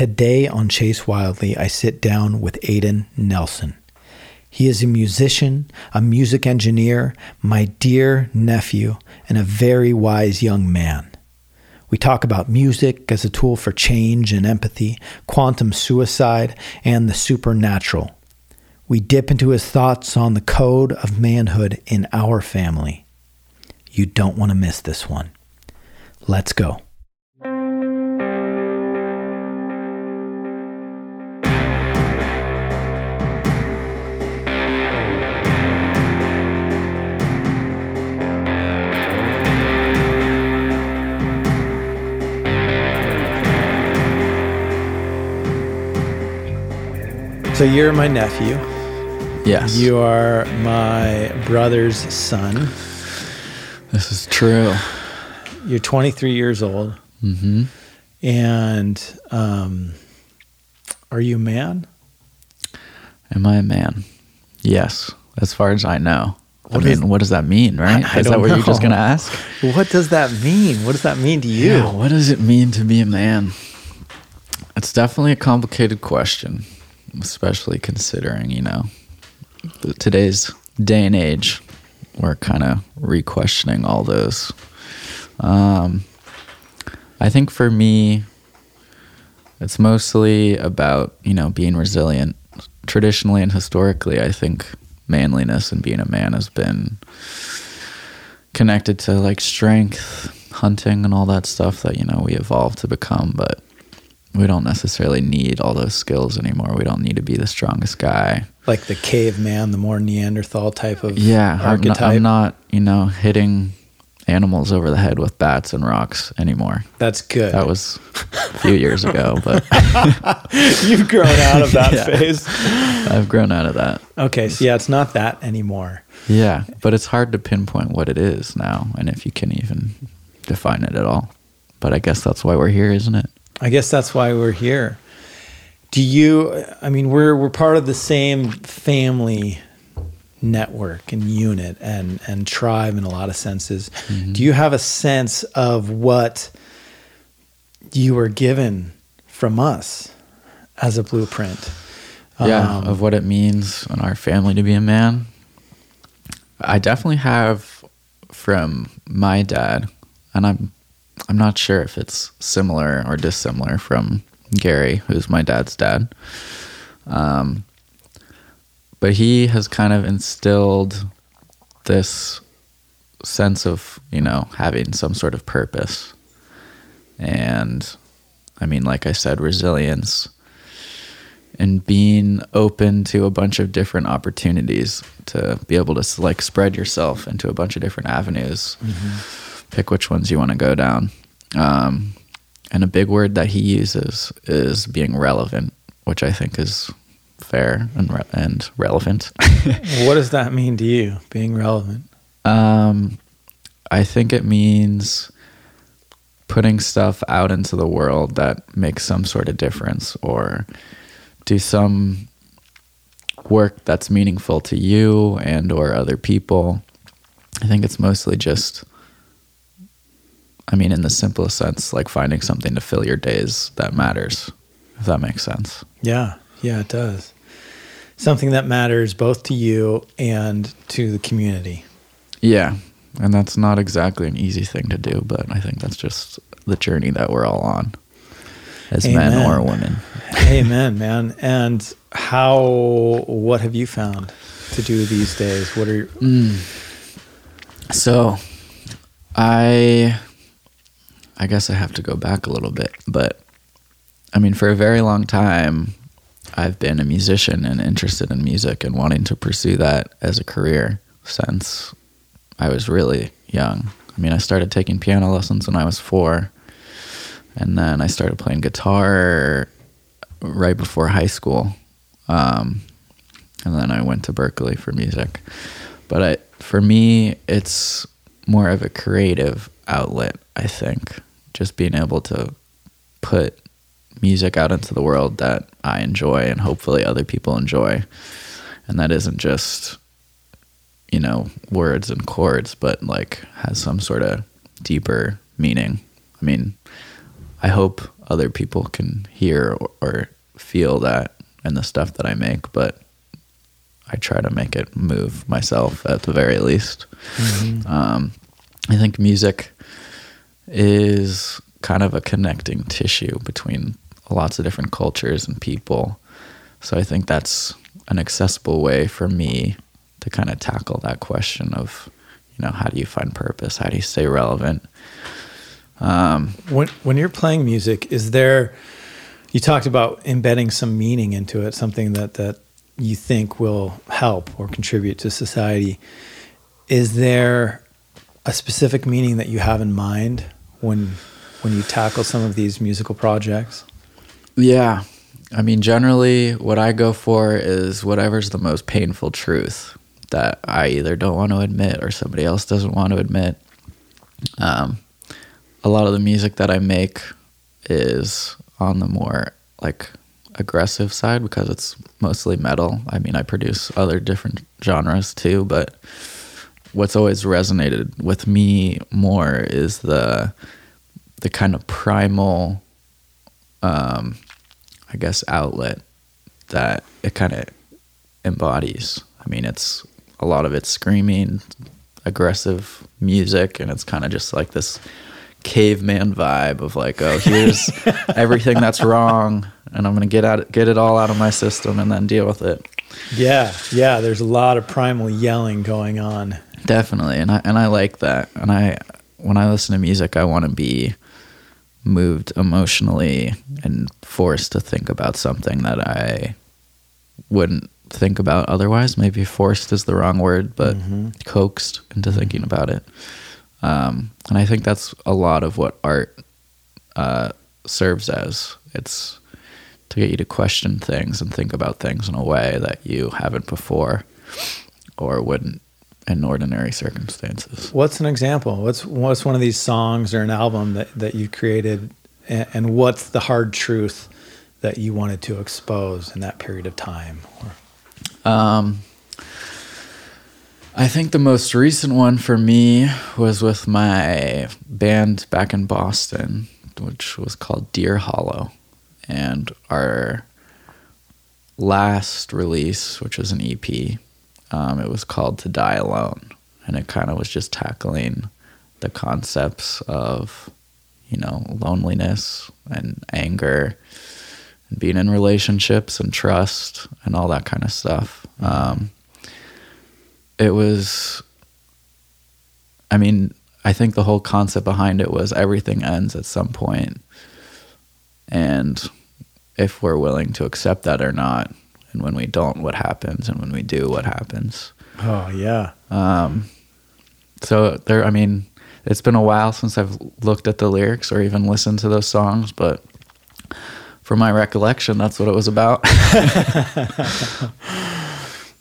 Today on Chase Wildly, I sit down with Aidan Nelson. He is a musician, a music engineer, my dear nephew, and a very wise young man. We talk about music as a tool for change and empathy, quantum suicide, and the supernatural. We dip into his thoughts on the code of manhood in our family. You don't want to miss this one. Let's go. So you're my nephew. Yes. You are my brother's son. This is true. You're 23 years old. Mm-hmm. And um, are you a man? Am I a man? Yes, as far as I know. I What mean, is- what does that mean, right? I is that what you're just going to ask? What does that mean? What does that mean to you? Yeah, what does it mean to be a man? It's definitely a complicated question, especially considering, you know, today's day and age. We're kind of re questioning all those. Um, I think for me, it's mostly about, you know, being resilient. Traditionally and historically, I think manliness and being a man has been connected to like strength, hunting, and all that stuff that you know we evolved to become. But we don't necessarily need all those skills anymore. We don't need to be the strongest guy. Like the caveman, the more Neanderthal type of Yeah, I'm not, I'm not, you know, hitting animals over the head with bats and rocks anymore. That's good. That was a few years ago, but You've grown out of that Yeah. phase. I've grown out of that. Okay, so yeah, it's not that anymore. Yeah, but it's hard to pinpoint what it is now, and if you can even define it at all. But I guess that's why we're here, isn't it? I guess that's why we're here. Do you? I mean, we're we're part of the same family network and unit and and tribe in a lot of senses. Do you have a sense of what you were given from us as a blueprint? yeah Um, of what it means in our family to be a man i definitely have from my dad and i'm i'm not sure if it's similar or dissimilar from gary who's my dad's dad. Um, but he has kind of instilled this sense of you know having some sort of purpose. And i mean like i said resilience and being open to a bunch of different opportunities to be able to like spread yourself into a bunch of different avenues pick which ones you want to go down um, and a big word that he uses is being relevant which i think is fair and, re- and relevant what does that mean to you? Being relevant. um, i think it means putting stuff out into the world that makes some sort of difference or do some work that's meaningful to you and or other people i think it's mostly just i mean in the simplest sense like finding something to fill your days that matters if that makes sense Yeah, yeah, it does. Something that matters both to you and to the community. yeah and that's not exactly an easy thing to do but i think that's just the journey that we're all on as men or women Amen, man. And how? What have you found to do these days? What are? Your, mm. So, I, I guess I have to go back a little bit, but I mean, for a very long time, I've been a musician and interested in music and wanting to pursue that as a career since I was really young. I mean, I started taking piano lessons when I was four, and then I started playing guitar right before high school. Um, and then I went to Berklee for music. But I, for me, it's more of a creative outlet, I think. Just being able to put music out into the world that I enjoy and hopefully other people enjoy. And that isn't just, you know, words and chords, but like has some sort of deeper meaning. I mean, I hope other people can hear or, or feel that in the stuff that I make, but I try to make it move myself at the very least. Um, I think music is kind of a connecting tissue between lots of different cultures and people. So I think that's an accessible way for me to kind of tackle that question of, you know, how do you find purpose? How do you stay relevant? Um, When when you're playing music, is there you talked about embedding some meaning into it, something that that you think will help or contribute to society. Is there a specific meaning that you have in mind when when you tackle some of these musical projects? Yeah. I mean, generally, what I go for is whatever's the most painful truth that I either don't want to admit or somebody else doesn't want to admit. Um, a lot of the music that I make is on the more like aggressive side because it's mostly metal. I mean, I produce other different genres too, but what's always resonated with me more is the the kind of primal um, I guess, outlet that it kind of embodies. I mean, it's a lot of it's screaming, aggressive music, and it's kind of just like this caveman vibe of like, oh, here's everything that's wrong, and I'm gonna get out, get it all out of my system, and then deal with it. Yeah, yeah. There's a lot of primal yelling going on. Definitely, and I and I like that. And I when I listen to music, I want to be moved emotionally and forced to think about something that I wouldn't think about otherwise. Maybe forced is the wrong word, but coaxed into thinking about it. Um, and I think that's a lot of what art uh, serves as. It's to get you to question things and think about things in a way that you haven't before or wouldn't in ordinary circumstances. What's an example? What's what's one of these songs or an album that that you created, and, and what's the hard truth that you wanted to expose in that period of time? Or, Um, I think the most recent one for me was with my band back in Boston, which was called Deer Hollow. And our last release, which was an EP, um, it was called To Die Alone. And it kind of was just tackling the concepts of, you know, loneliness and anger and being in relationships and trust and all that kind of stuff. Um, it was, I mean, I think the whole concept behind it was everything ends at some point, and if we're willing to accept that or not, and when we don't, what happens, and when we do, what happens. oh yeah, Um, so there, I mean, it's been a while since I've looked at the lyrics or even listened to those songs, but from my recollection, that's what it was about.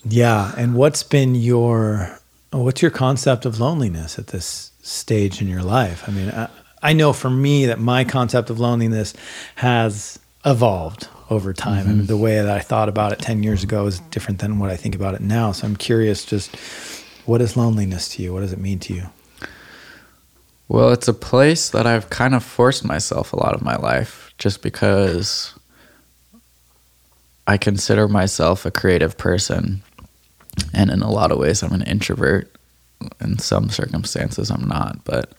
yeah. And what's been your what's your concept of loneliness at this stage in your life? I mean, I, I know for me that my concept of loneliness has evolved over time. I mean, the way that I thought about it ten years ago is different than what I think about it now. So I'm curious, just what is loneliness to you? What does it mean to you? Well, it's a place that I've kind of forced myself a lot of my life just because I consider myself a creative person. And in a lot of ways, I'm an introvert. In some circumstances, I'm not. But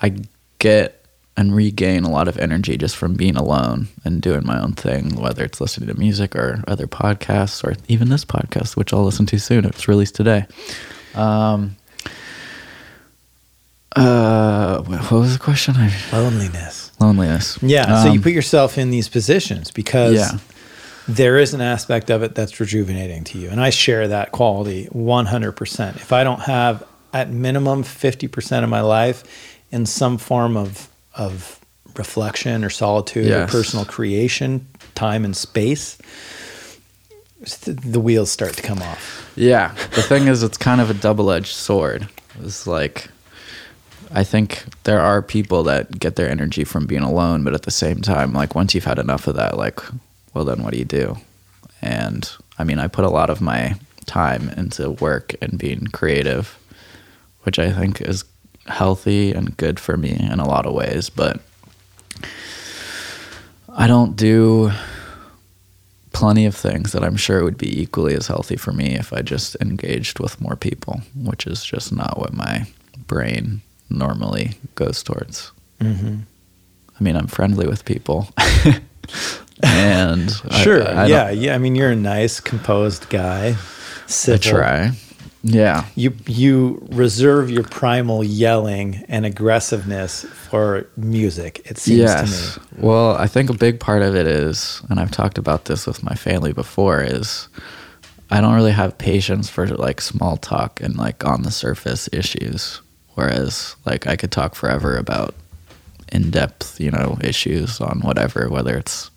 I get and regain a lot of energy just from being alone and doing my own thing, whether it's listening to music or other podcasts or even this podcast, which I'll listen to soon. It's released today. Um, uh, what was the question? I, Loneliness. loneliness. Yeah. so you Um, put yourself in these positions because Yeah. there is an aspect of it that's rejuvenating to you. And I share that quality 100%. If I don't have at minimum 50% of my life in some form of, of reflection or solitude or personal creation, time and space, the wheels start to come off. Yeah. The thing is, it's kind of a double edged sword. It's like, I think there are people that get their energy from being alone, but at the same time, like, once you've had enough of that, like, well, then what do you do? And I mean, I put a lot of my time into work and being creative, which I think is healthy and good for me in a lot of ways. But I don't do plenty of things that I'm sure would be equally as healthy for me if I just engaged with more people, which is just not what my brain normally goes towards. Mm-hmm. I mean, I'm friendly with people. and Sure. I, I yeah. Yeah. I mean, you're a nice, composed guy. I try. Yeah. You you reserve your primal yelling and aggressiveness for music. It seems yes. to me. Well, I think a big part of it is, and I've talked about this with my family before, is I don't really have patience for like small talk and like on the surface issues. Whereas, like, I could talk forever about in depth, you know, issues on whatever, whether it's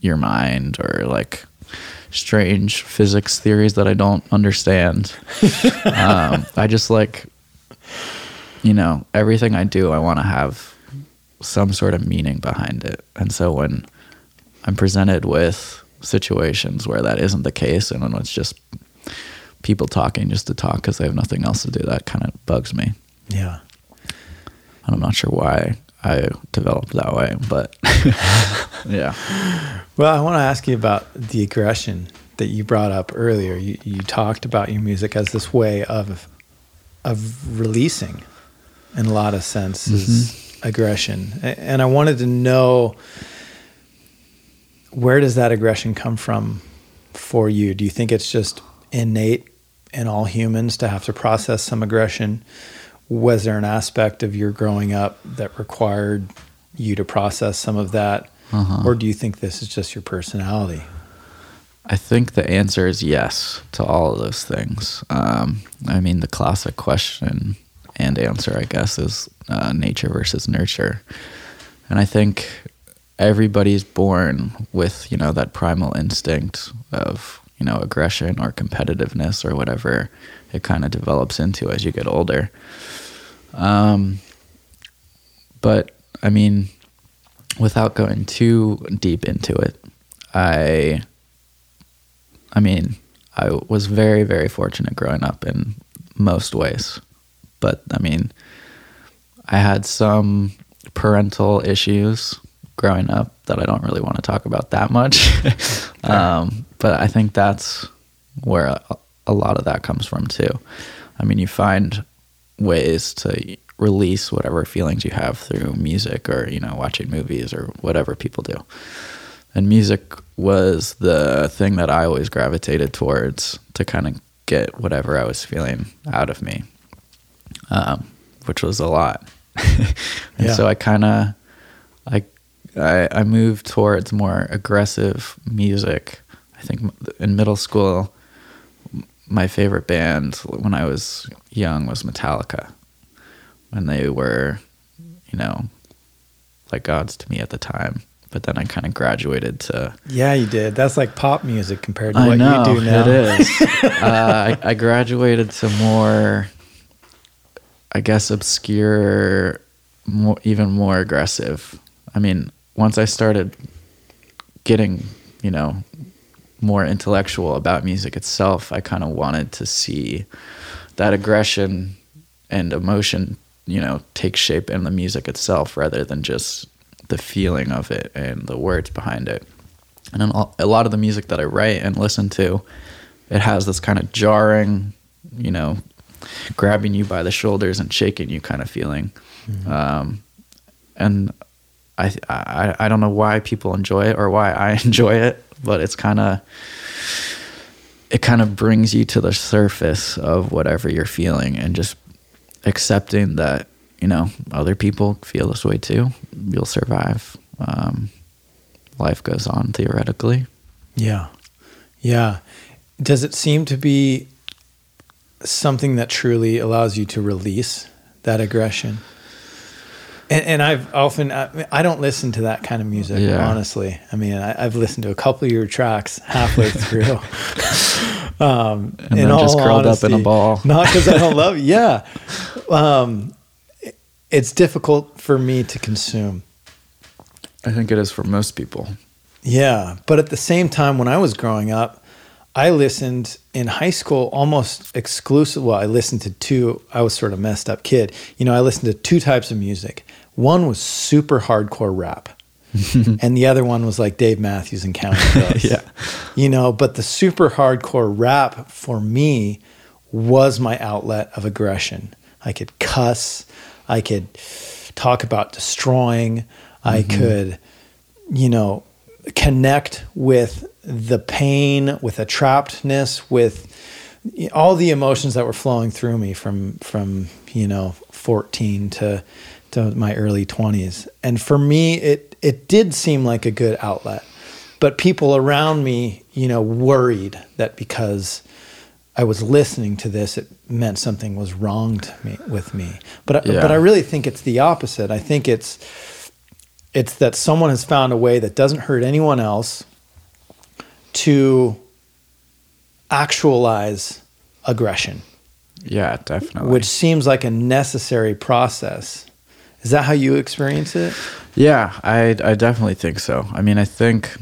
your mind or like strange physics theories that I don't understand. um, I just like, you know, everything I do, I want to have some sort of meaning behind it. And so when I'm presented with situations where that isn't the case and when it's just people talking just to talk because they have nothing else to do, that kind of bugs me. Yeah. And I'm not sure why I developed that way, but yeah. Well, I want to ask you about the aggression that you brought up earlier. You, you talked about your music as this way of of releasing, in a lot of senses, mm-hmm. aggression. And I wanted to know where does that aggression come from for you? Do you think it's just innate in all humans to have to process some aggression? Was there an aspect of your growing up that required you to process some of that? Uh-huh. Or do you think this is just your personality? I think the answer is yes to all of those things. Um, I mean, the classic question and answer, I guess, is uh, nature versus nurture. And I think everybody's born with, you know, that primal instinct of, you know, aggression or competitiveness or whatever it kind of develops into as you get older. Um, but I mean, without going too deep into it, I I mean, I was very, very fortunate growing up in most ways. But I mean, I had some parental issues growing up that I don't really want to talk about that much. um, but I think that's where a, a lot of that comes from too. I mean, you find ways to release whatever feelings you have through music or, you know, watching movies or whatever people do and music was the thing that I always gravitated towards to kind of get whatever I was feeling out of me, um, which was a lot. and Yeah. so I kind of, I, I, I moved towards more aggressive music. I think in middle school, my favorite band when I was young was Metallica, when they were, you know, like gods to me at the time. But then I kind of graduated to. Yeah, you did. That's like pop music compared to I what know you do now. it is. uh, I, I graduated to more, I guess, obscure, more, even more aggressive. I mean, once I started getting, you know, more intellectual about music itself, I kind of wanted to see that aggression and emotion, you know, takes shape in the music itself rather than just the feeling of it and the words behind it. And a lot of the music that I write and listen to, it has this kind of jarring, you know, grabbing you by the shoulders and shaking you kind of feeling. Um, and I, I I don't know why people enjoy it or why I enjoy it, but it's kind of it kind of brings you to the surface of whatever you're feeling and just accepting that you know other people feel this way too. You'll survive. Um, life goes on theoretically. Yeah. Yeah. Does it seem to be something that truly allows you to release that aggression? And, and I've often, I, I don't listen to that kind of music, Yeah. honestly. I mean, I, I've listened to a couple of your tracks halfway through. um, And then just curled up in a ball. Not because I don't love. Yeah. Um, it- it's difficult for me to consume. I think it is for most people. Yeah, but at the same time, when I was growing up, I listened in high school almost exclusively. Well, I listened to two. I was sort of messed up kid. You know, I listened to two types of music. One was super hardcore rap. and the other one was like Dave Matthews and Counting Crows. Yeah. You know, but the super hardcore rap for me was my outlet of aggression. I could cuss, I could talk about destroying, I mm-hmm. could, you know, connect with the pain, with the trappedness, with all the emotions that were flowing through me from from you know 14 to to my early 20s and for me it it did seem like a good outlet but people around me you know worried that because I was listening to this it meant something was wrong to me with me but I, Yeah. but I really think it's the opposite I think it's it's that someone has found a way that doesn't hurt anyone else to actualize aggression Yeah, definitely. which seems like a necessary process. Is that how you experience it? Yeah, I I definitely think so. I mean, I think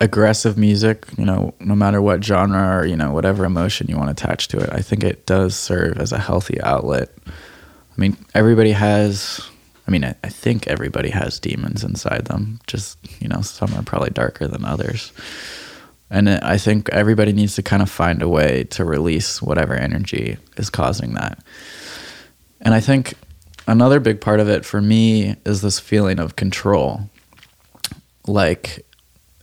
aggressive music, you know, no matter what genre or you know whatever emotion you want to attach to it, I think it does serve as a healthy outlet. I mean, everybody has. I mean, I, I think everybody has demons inside them. Just you know, some are probably darker than others. And it- I think everybody needs to kind of find a way to release whatever energy is causing that. And I think another big part of it for me is this feeling of control. Like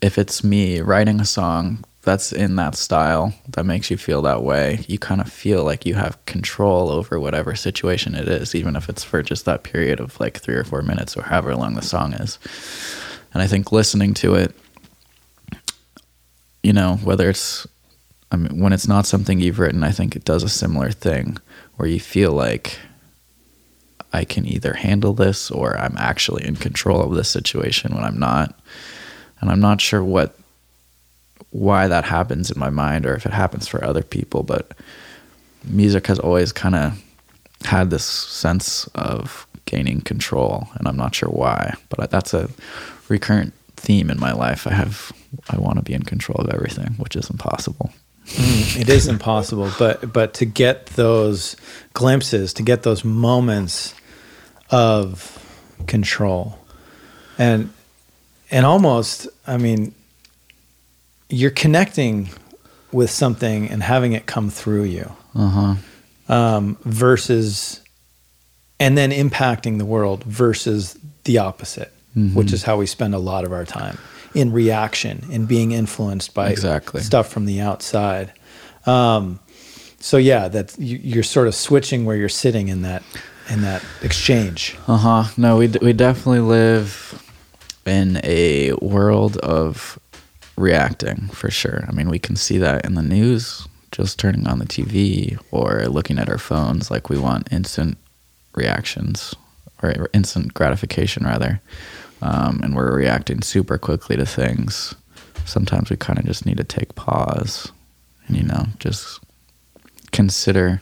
if it's me writing a song that's in that style that makes you feel that way, you kind of feel like you have control over whatever situation it is, even if it's for just that period of like three or four minutes or however long the song is. And I think listening to it, you know, whether it's I mean, when it's not something you've written, I think it does a similar thing where you feel like I can either handle this or I'm actually in control of this situation when I'm not. And I'm not sure what why that happens in my mind or if it happens for other people, but music has always kind of had this sense of gaining control and I'm not sure why, but that's a recurrent theme in my life. I have I want to be in control of everything, which is impossible. Mm, it is impossible, but but to get those glimpses, to get those moments of control, and and almost, I mean, you're connecting with something and having it come through you, Uh-huh. um, versus, and then impacting the world versus the opposite, which is how we spend a lot of our time in reaction and being influenced by Exactly. stuff from the outside. Um, so yeah, that you, you're sort of switching where you're sitting in that in that exchange. Uh huh. No, we d- we definitely live in a world of reacting for sure. I mean, we can see that in the news, just turning on the TV or looking at our phones. Like we want instant reactions or instant gratification, rather, um, and we're reacting super quickly to things. Sometimes we kind of just need to take pause and you know just consider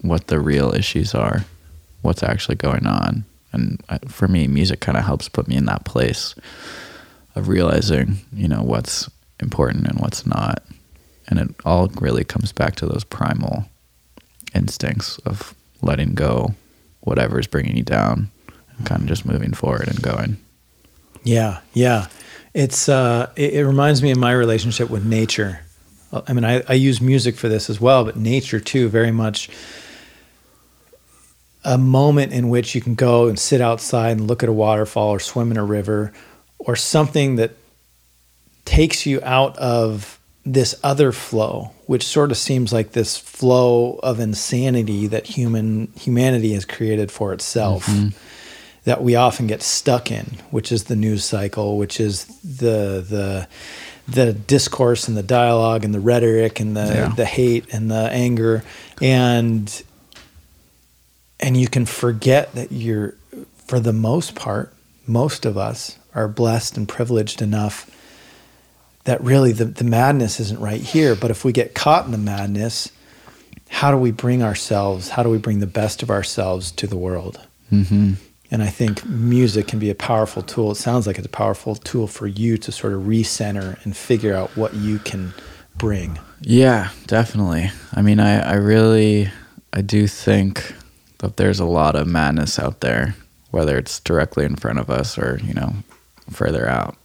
what the real issues are, what's actually going on. And for me, music kind of helps put me in that place of realizing, you know, what's important and what's not. And it all really comes back to those primal instincts of letting go whatever's bringing you down and kind of just moving forward and going. Yeah, yeah. It's uh, it, it reminds me of my relationship with nature. I mean, I, I use music for this as well, but nature too, very much a moment in which you can go and sit outside and look at a waterfall or swim in a river or something that takes you out of this other flow, which sort of seems like this flow of insanity that human humanity has created for itself mm-hmm. that we often get stuck in, which is the news cycle, which is the the the discourse and the dialogue and the rhetoric and the Yeah. the hate and the anger and and you can forget that you're for the most part most of us are blessed and privileged enough that really the, the madness isn't right here but if we get caught in the madness how do we bring ourselves how do we bring the best of ourselves to the world Mm-hmm. and I think music can be a powerful tool. It sounds like it's a powerful tool for you to sort of recenter and figure out what you can bring. Yeah, definitely. I mean, I, I really, I do think that there's a lot of madness out there, whether it's directly in front of us or, you know, further out.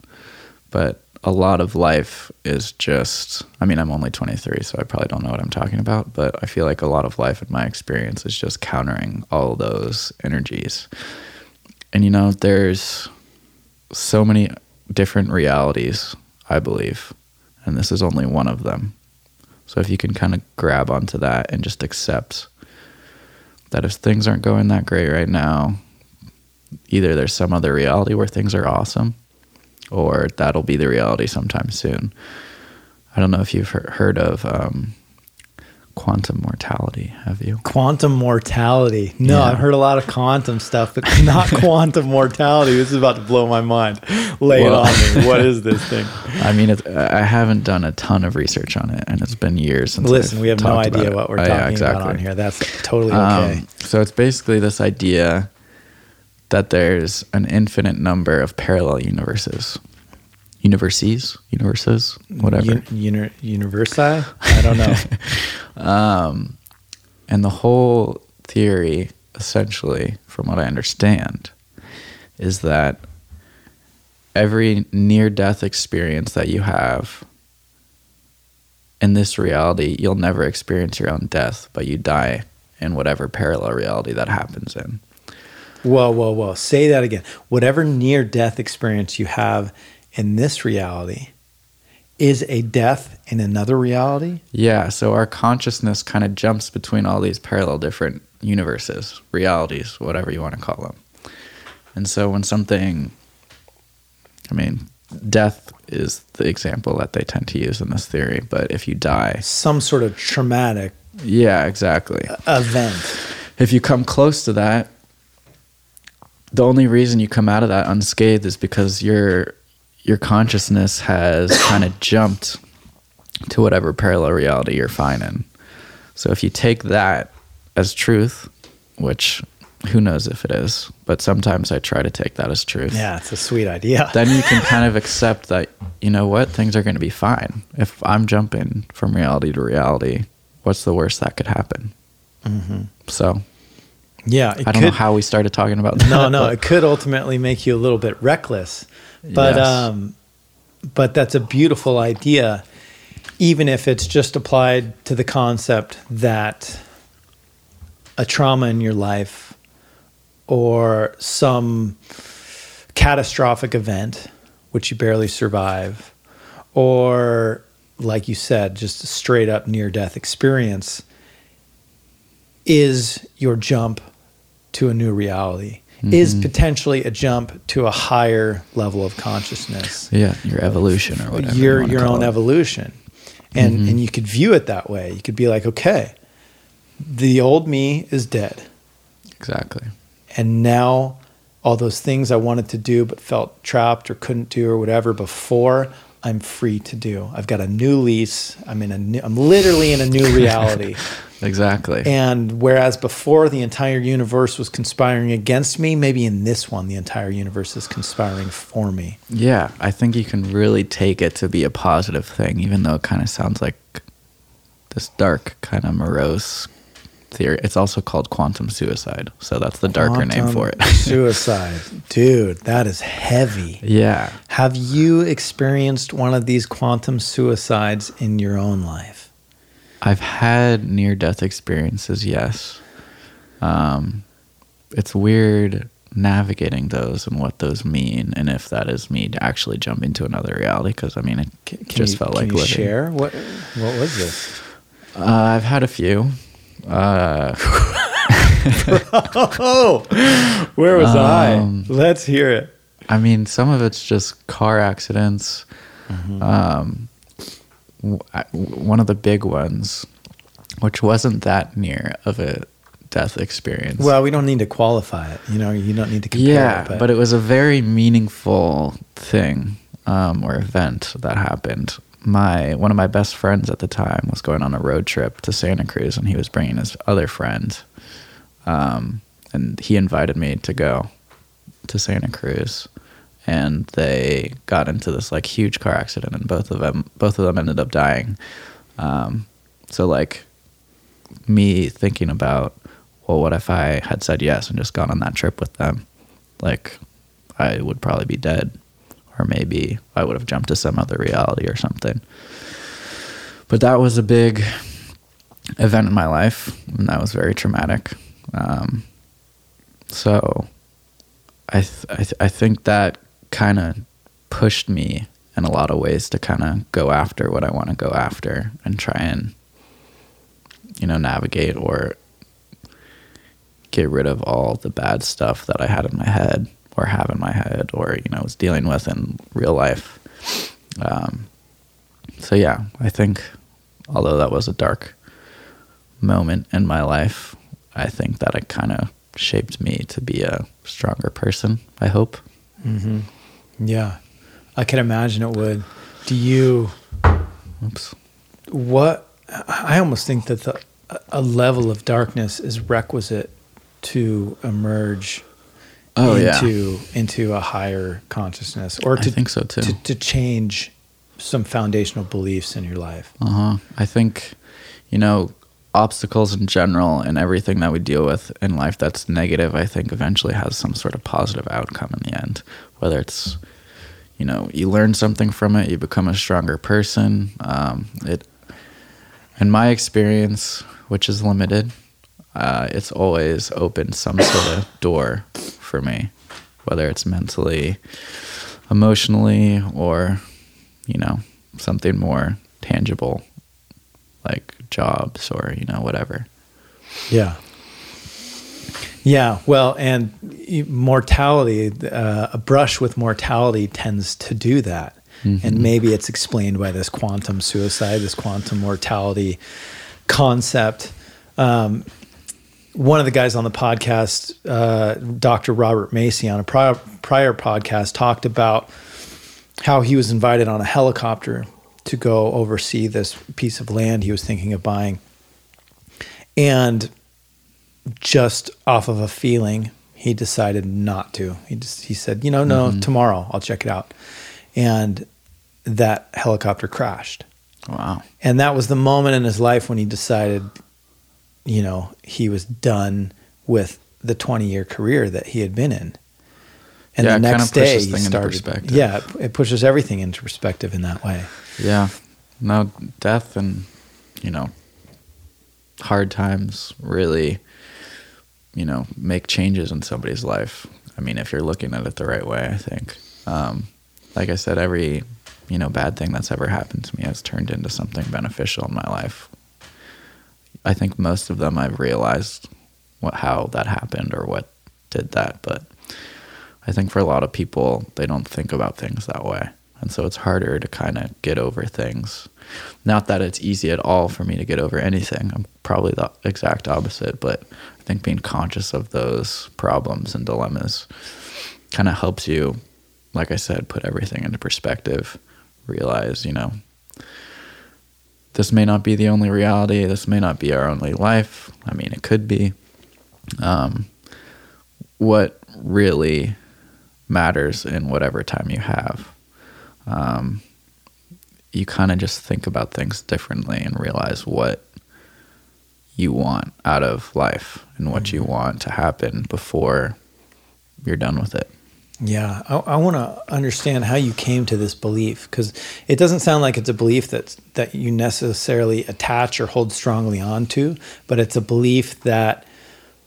But a lot of life is just, I mean, I'm only 23, so I probably don't know what I'm talking about, but I feel like a lot of life in my experience is just countering all those energies. And, you know, there's so many different realities, I believe, and this is only one of them. So if you can kind of grab onto that and just accept that if things aren't going that great right now, either there's some other reality where things are awesome or that'll be the reality sometime soon. I don't know if you've heard of um, quantum mortality. Have you? Quantum mortality. No, Yeah. I've heard a lot of quantum stuff, but not quantum mortality. This is about to blow my mind. Lay Well- it on me. What is this thing? I mean, I haven't done a ton of research on it, and it's been years since. Listen, I've we have no idea what we're Oh, talking yeah, exactly. about on here. That's totally okay. Um, so it's basically this idea that there's an infinite number of parallel universes, universes, universes, whatever. Un- uni- universi? I don't know. Um, and the whole theory, essentially, from what I understand, is that every near death experience that you have in this reality, you'll never experience your own death, but you die in whatever parallel reality that happens in. Whoa, whoa, whoa. Say that again. Whatever near death experience you have in this reality is a death in another reality. Yeah, so our consciousness kind of jumps between all these parallel different universes, realities, whatever you want to call them. And so when something, I mean, death is the example that they tend to use in this theory, but if you die, Some sort of traumatic yeah, exactly. event. If you come close to that, the only reason you come out of that unscathed is because your your consciousness has kind of jumped to whatever parallel reality you're fine in. So if you take that as truth, which who knows if it is, but sometimes I try to take that as truth. Yeah, it's a sweet idea. Then you can kind of accept that you know what things are going to be fine. If I'm jumping from reality to reality, what's the worst that could happen? Mm-hmm. So yeah, it I don't could, know how we started talking about that. no, no, it could ultimately make you a little bit reckless. But Yes. um but that's a beautiful idea even if it's just applied to the concept that a trauma in your life or some catastrophic event which you barely survive or like you said just a straight up near death experience is your jump to a new reality is mm-hmm. potentially a jump to a higher level of consciousness. Yeah, your evolution or whatever. your wanna your own it. evolution. And mm-hmm. and you could view it that way. You could be like okay the old me is dead. Exactly. and now all those things i wanted to do but felt trapped or couldn't do or whatever before i'm free to do. I've got a new lease. I'm in a new i'm literally in a new reality Exactly. and whereas before the entire universe was conspiring against me maybe in this one the entire universe is conspiring for me yeah, I think you can really take it to be a positive thing, even though it kind of sounds like this dark, kind of morose theory. It's also called quantum suicide, so that's the darker name for it. Suicide. Dude, that is heavy. yeah. Have you experienced one of these quantum suicides in your own life? I've had near death experiences, yes. Um, it's weird navigating those and what those mean, and if that is me to actually jump into another reality. Because I mean, it Can just you, felt can like you living. share? What what was this? Uh, I've had a few. Uh, Oh, where was Um, I? Let's hear it. I mean, some of it's just car accidents. Mm-hmm. Um, w- I- w- one of the big ones, which wasn't that near of a death experience. Well, we don't need to qualify it. You know, you don't need to compare yeah, it. But, but it was a very meaningful thing um, or event that happened. My one of my best friends at the time was going on a road trip to Santa Cruz, and he was bringing his other friend, um, and he invited me to go to Santa Cruz, and they got into this like huge car accident, and both of them both of them ended up dying. Um, so like me thinking about well, what if I had said yes and just gone on that trip with them? like I would probably be dead, or maybe I would have jumped to some other reality or something. But that was a big event in my life, and that was very traumatic. Um, so I th- I, th- I think that kind of pushed me in a lot of ways to kind of go after what I want to go after and try and you know navigate or get rid of all the bad stuff that I had in my head or have in my head or you know was dealing with in real life. Um, so yeah, I think although that was a dark moment in my life, I think that it kind of shaped me to be a stronger person. I hope. Mm-hmm. Yeah, I can imagine it would. Do you? Oops. What I almost think that the a level of darkness is requisite to emerge Oh yeah. into into a higher consciousness, or I to think so too. to, to change some foundational beliefs in your life. Uh huh. I think, you know, obstacles in general and everything that we deal with in life that's negative, I think eventually has some sort of positive outcome in the end. Whether it's, you know, you learn something from it, you become a stronger person. Um, it, in my experience, which is limited, uh, it's always opened some sort of door for me, whether it's mentally, emotionally, or, you know, something more tangible like jobs or you know whatever Yeah. Yeah, well, and mortality, uh, a brush with mortality tends to do that. And maybe it's explained by this quantum suicide, this quantum mortality concept. Um, one of the guys on the podcast, uh, Dr. Robert Macy, on a prior, prior podcast, talked about how he was invited on a helicopter to go oversee this piece of land he was thinking of buying. And just off of a feeling, he decided not to. He just he said, you know, no, mm-hmm. tomorrow I'll check it out. And that helicopter crashed. wow And that was the moment in his life when he decided, you know, he was done with the 20 year career that he had been in. And Yeah, the next day pushes he started. perspective. Yeah, it- it pushes everything into perspective in that way. yeah no death and you know hard times really you know make changes in somebody's life i mean if you're looking at it the right way i think um, like i said every you know bad thing that's ever happened to me has turned into something beneficial in my life i think most of them i've realized what how that happened or what did that but I think for a lot of people, they don't think about things that way. And so it's harder to kind of get over things. Not that it's easy at all for me to get over anything. I'm probably the exact opposite, but think being conscious of those problems and dilemmas kind of helps you, like I said, put everything into perspective, realize, you know, this may not be the only reality. This may not be our only life. I mean, it could be. Um, what really matters in whatever time you have. Um, you kind of just think about things differently and realize what you want out of life and what you mm-hmm. want to happen before you're done with it. Yeah, I, I want to understand how you came to this belief because it doesn't sound like it's a belief that that you necessarily attach or hold strongly onto, but it's a belief that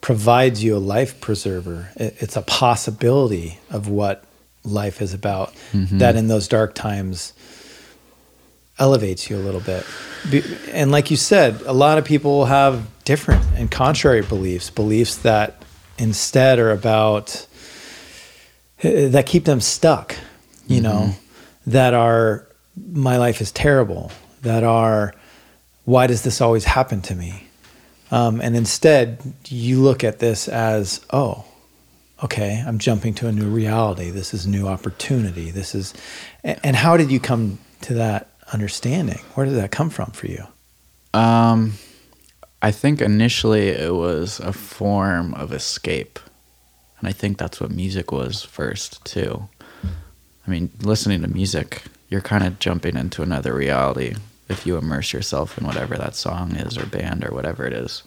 provides you a life preserver. It, it's a possibility of what life is about. Mm-hmm. That in those dark times elevates you a little bit. And like you said, a lot of people have different and contrary beliefs, beliefs that instead are about eh, eh, that keep them stuck, you know, mm-hmm. that are my life is terrible, that are why does this always happen to me? Um, and instead, you look at this as, oh, okay, I'm jumping to a new reality. This is new opportunity. This is, and, and how did you come to that understanding? Where did that come from for you? Um, I think initially it was a form of escape. And I think that's what music was first, too. I mean, listening to music, you're kind of jumping into another reality if you immerse yourself in whatever that song is or band or whatever it is.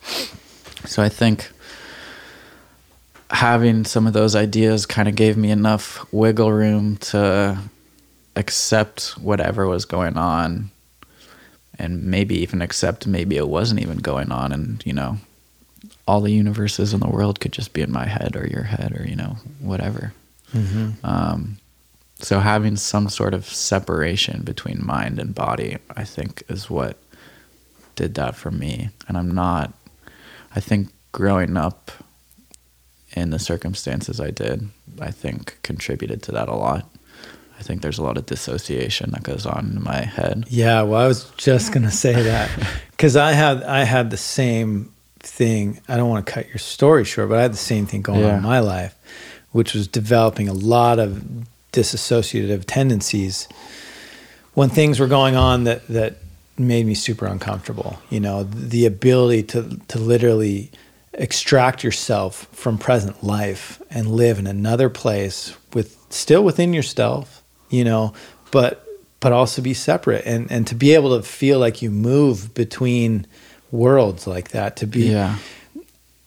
So I think having some of those ideas kind of gave me enough wiggle room to accept whatever was going on and maybe even accept maybe it wasn't even going on and you know all the universes in the world could just be in my head or your head or you know whatever. Mm-hmm. um, so having some sort of separation between mind and body i think is what did that for me. And i'm not i think growing up in the circumstances i did i think contributed to that a lot i think there's a lot of dissociation that goes on in my head Yeah, well, I was just gonna say that because I had I had the same thing. I don't want to cut your story short, but I had the same thing going on in my life, which was developing a lot of disassociative tendencies when things were going on that that made me super uncomfortable. You know, the ability to to literally extract yourself from present life and live in another place with still within yourself, you know, but but also be separate and and to be able to feel like you move between worlds like that to be yeah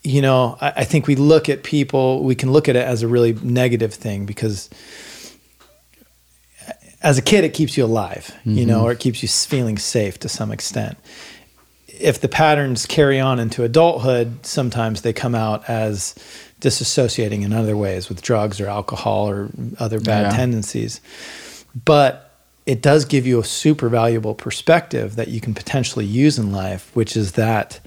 you know, I, I think we look at people, we can look at it as a really negative thing because as a kid, it keeps you alive, you mm-hmm. know, or it keeps you feeling safe to some extent. If the patterns carry on into adulthood, sometimes they come out as disassociating in other ways with drugs or alcohol or other bad Yeah. tendencies. But it does give you a super valuable perspective that you can potentially use in life, which is that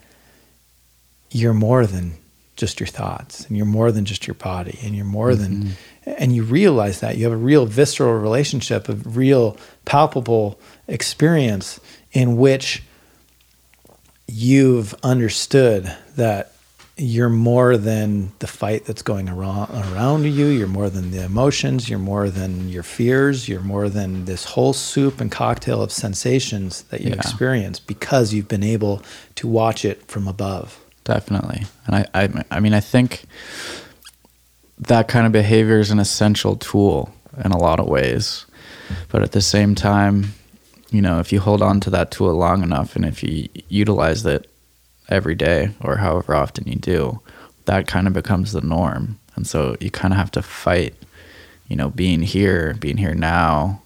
you're more than just your thoughts and you're more than just your body and you're more than mm-hmm. and you realize that you have a real visceral relationship a real palpable experience in which you've understood that you're more than the fight that's going around, around you. You're more than the emotions. You're more than your fears. You're more than this whole soup and cocktail of sensations that you Yeah. experience because you've been able to watch it from above. Definitely. And I, I i mean i think that kind of behavior is an essential tool in a lot of ways. But at the same time you know if you hold on to that tool long enough and if you utilize it every day or however often you do that kind of becomes the norm and so you kind of have to fight you know being here being here now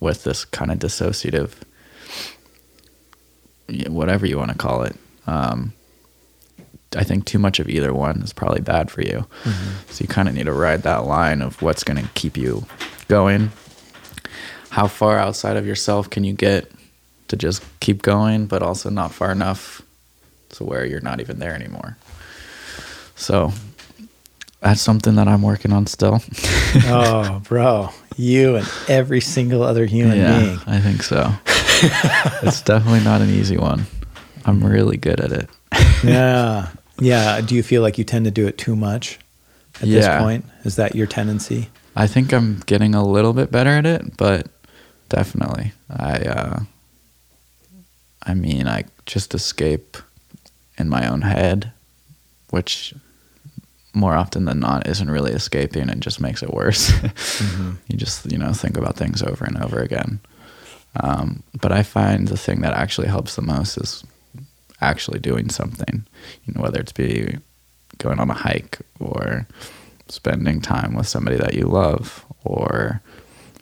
with this kind of dissociative whatever you want to call it um, I think too much of either one is probably bad for you. So you kind of need to ride that line of what's going to keep you going. How far outside of yourself can you get to just keep going, but also not far enough to where you're not even there anymore. So that's something that I'm working on still. oh, bro, you and every single other human yeah, being. I think so. it's definitely not an easy one. I'm really good at it. Yeah. Yeah. Do you feel like you tend to do it too much at Yeah. this point? Is that your tendency? I think I'm getting a little bit better at it, but definitely, I, uh, I mean, I just escape in my own head, which more often than not isn't really escaping and just makes it worse. You just, you know, think about things over and over again. Um, but I find the thing that actually helps the most is actually doing something, you know, whether it's be going on a hike or spending time with somebody that you love or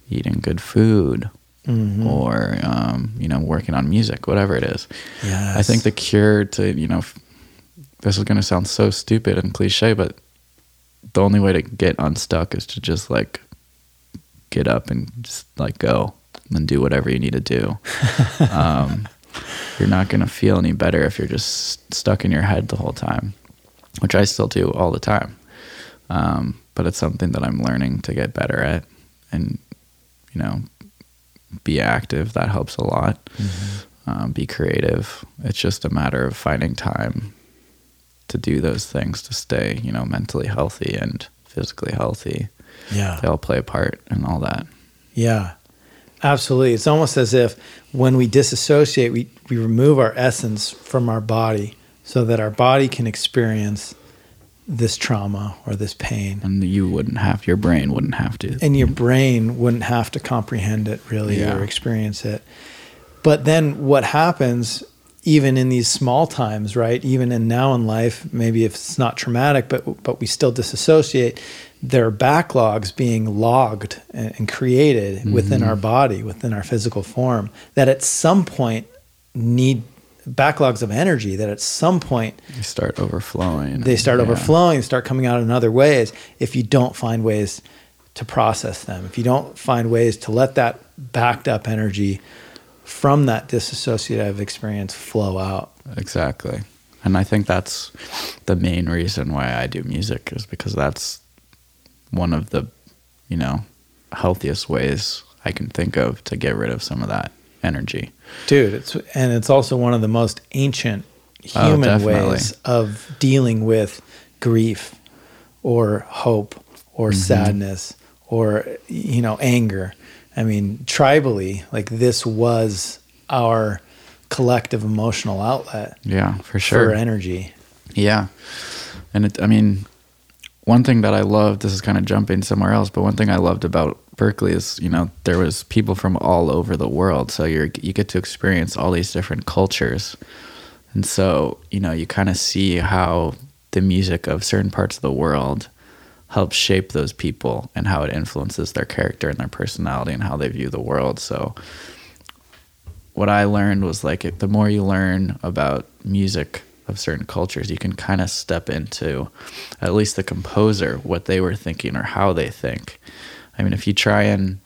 eating good food Mhm. or um, you know working on music whatever it is Yes. i think the cure to you know f- this is going to sound so stupid and cliche but the only way to get unstuck is to just like get up and just like go and do whatever you need to do um, you're not going to feel any better if you're just stuck in your head the whole time which i still do all the time um, but it's something that i'm learning to get better at and you know be active that helps a lot. Um, be creative. It's just a matter of finding time to do those things to stay you know mentally healthy and physically healthy. Yeah. they all play a part in all that. Yeah, absolutely. It's almost as if when we disassociate, we, we remove our essence from our body so that our body can experience this trauma or this pain. and you wouldn't have your brain wouldn't have to And your brain wouldn't have to comprehend it really Yeah. or experience it. But then what happens even in these small times, right? Even in now in life, maybe if it's not traumatic, but but we still disassociate. There are backlogs being logged and, and created mm-hmm. within our body, within our physical form, that at some point need backlogs of energy that at some point they start overflowing. They start yeah. overflowing, start coming out in other ways if you don't find ways to process them. If you don't find ways to let that backed up energy from that disassociative experience flow out. Exactly. And I think that's the main reason why I do music is because that's one of the, you know, healthiest ways I can think of to get rid of some of that energy. Dude, it's and it's also one of the most ancient oh, human oh, ways of dealing with grief or hope or mm-hmm. sadness or you know anger I mean, tribally, like this was our collective emotional outlet. Yeah, for sure. For energy. Yeah. And it, I mean, one thing that I loved, this is kind of jumping somewhere else, but one thing I loved about Berklee is, you know, there was people from all over the world. So you're, you get to experience all these different cultures. And so, you know, you kind of see how the music of certain parts of the world helps shape those people and how it influences their character and their personality and how they view the world. So what I learned was like the more you learn about music of certain cultures, you can kind of step into at least the composer, what they were thinking or how they think. I mean, if you try and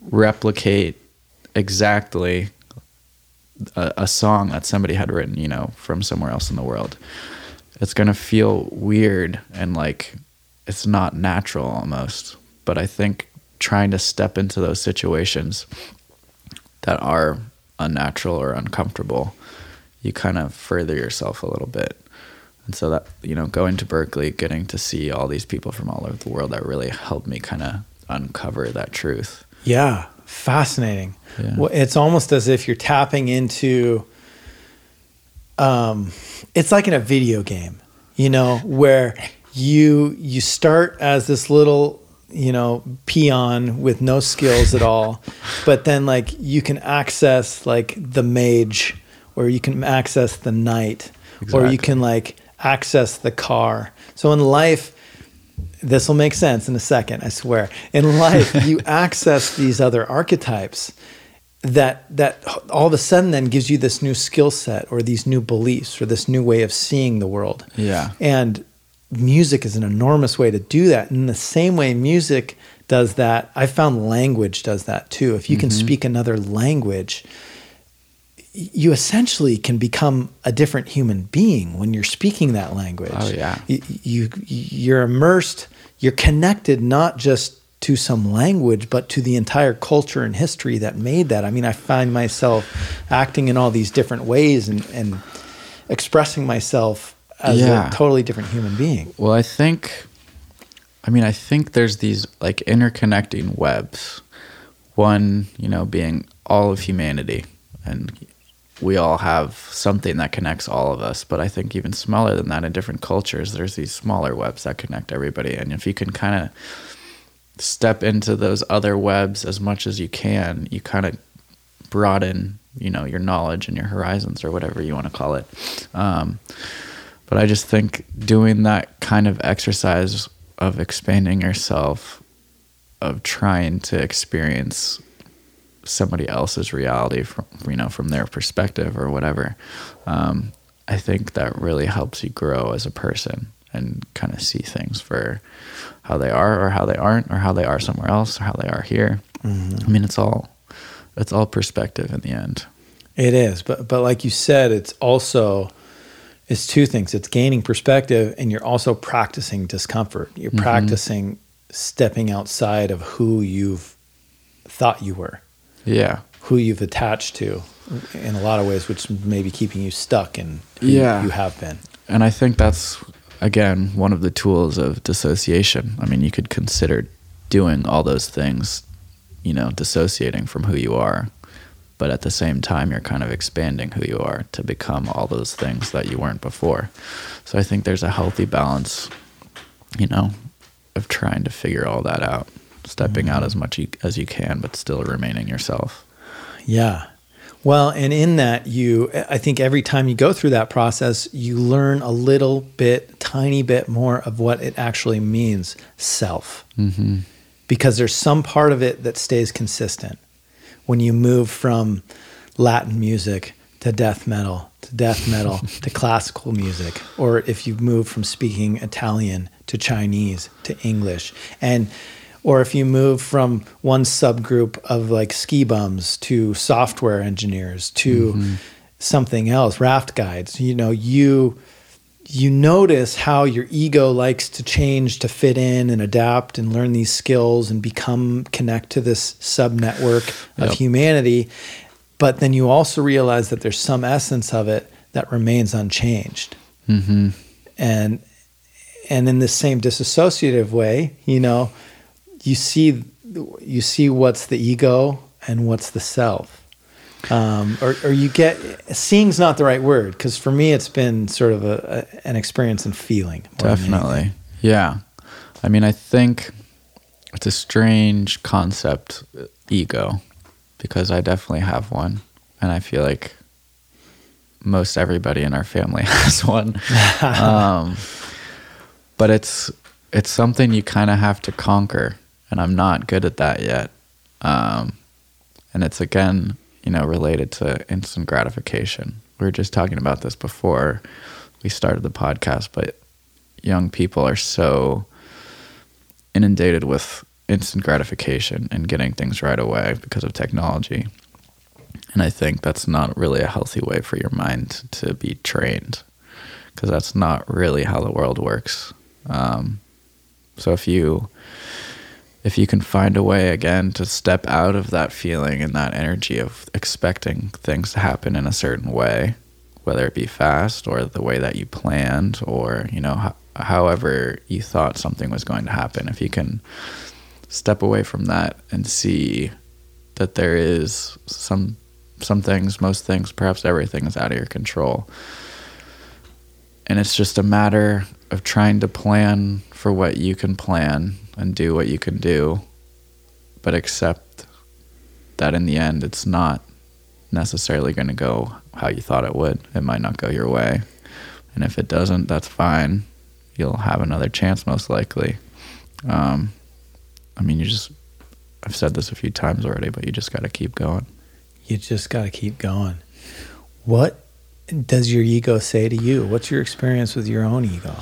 replicate exactly a, a song that somebody had written, you know, from somewhere else in the world, it's going to feel weird and like it's not natural almost. But I think trying to step into those situations that are unnatural or uncomfortable, you kind of further yourself a little bit. And so that, you know, going to Berklee, getting to see all these people from all over the world, that really helped me kind of uncover that truth. Yeah, fascinating. Yeah. Well, it's almost as if you're tapping into, um, it's like in a video game, you know, where you you start as this little you know peon with no skills at all but then like you can access like the mage or you can access the knight, exactly. or you can like access the car so in life this will make sense in a second i swear in life you access these other archetypes that that all of a sudden then gives you this new skill set or these new beliefs or this new way of seeing the world yeah and music is an enormous way to do that. In the same way music does that, I found language does that too. If you can mm-hmm. speak another language, you essentially can become a different human being when you're speaking that language. Oh yeah. You, you you're immersed, you're connected not just to some language, but to the entire culture and history that made that. I mean, I find myself acting in all these different ways and, and expressing myself as yeah. a totally different human being. Well, I think, I mean, I think there's these like interconnecting webs. One, you know, being all of humanity, and we all have something that connects all of us. But I think even smaller than that in different cultures, there's these smaller webs that connect everybody. And if you can kind of step into those other webs as much as you can, you kind of broaden, you know, your knowledge and your horizons or whatever you want to call it. Um, but I just think doing that kind of exercise of expanding yourself, of trying to experience somebody else's reality from you know from their perspective or whatever, um, I think that really helps you grow as a person and kind of see things for how they are or how they aren't or how they are somewhere else or how they are here. Mm-hmm. I mean, it's all it's all perspective in the end. It is, but but like you said, it's also it's two things it's gaining perspective and you're also practicing discomfort you're mm-hmm. practicing stepping outside of who you've thought you were yeah. who you've attached to in a lot of ways which may be keeping you stuck in who yeah. you have been. And i think that's again one of the tools of dissociation. I mean you could consider doing all those things you know dissociating from who you are but at the same time you're kind of expanding who you are to become all those things that you weren't before. So i think there's a healthy balance you know of trying to figure all that out stepping mm-hmm. out as much as you can but still remaining yourself yeah Well, and in that, you, I think every time you go through that process, you learn a little bit, tiny bit more of what it actually means self. Mm-hmm. Because there's some part of it that stays consistent. When you move from Latin music to death metal, to death metal, to classical music, or if you move from speaking Italian to Chinese to English. And or if you move from one subgroup of like ski bums to software engineers to Mm-hmm. something else, raft guides, you know, you you notice how your ego likes to change to fit in and adapt and learn these skills and become connect to this sub network of Yep. humanity. But then you also realize that there's some essence of it that remains unchanged. Mm-hmm. And and in the same disassociative way, you know, you see you see what's the ego and what's the self. Um, or, or you get seeing's not the right word because for me it's been sort of a, a an experience and feeling. Definitely. Yeah. I mean, I think it's a strange concept, ego, because I definitely have one. And I feel like most everybody in our family has one. um, but it's it's something you kind of have to conquer, and I'm not good at that yet. Um, and it's again, you know, related to instant gratification. We were just talking about this before we started the podcast, but young people are so inundated with instant gratification and getting things right away because of technology. And I think that's not really a healthy way for your mind to be trained because that's not really how the world works. Um, so if you if you can find a way again to step out of that feeling and that energy of expecting things to happen in a certain way, whether it be fast or the way that you planned or you know ho- however you thought something was going to happen, if you can step away from that and see that there is some some things, most things, perhaps everything is out of your control. And it's just a matter of trying to plan for what you can plan and do what you can do, but accept that in the end it's not necessarily going to go how you thought it would. It might not go your way. And if it doesn't, that's fine. You'll have another chance, most likely. Um, I mean, you just, I've said this a few times already, but you just got to keep going. You just got to keep going. What does your ego say to you? What's your experience with your own ego?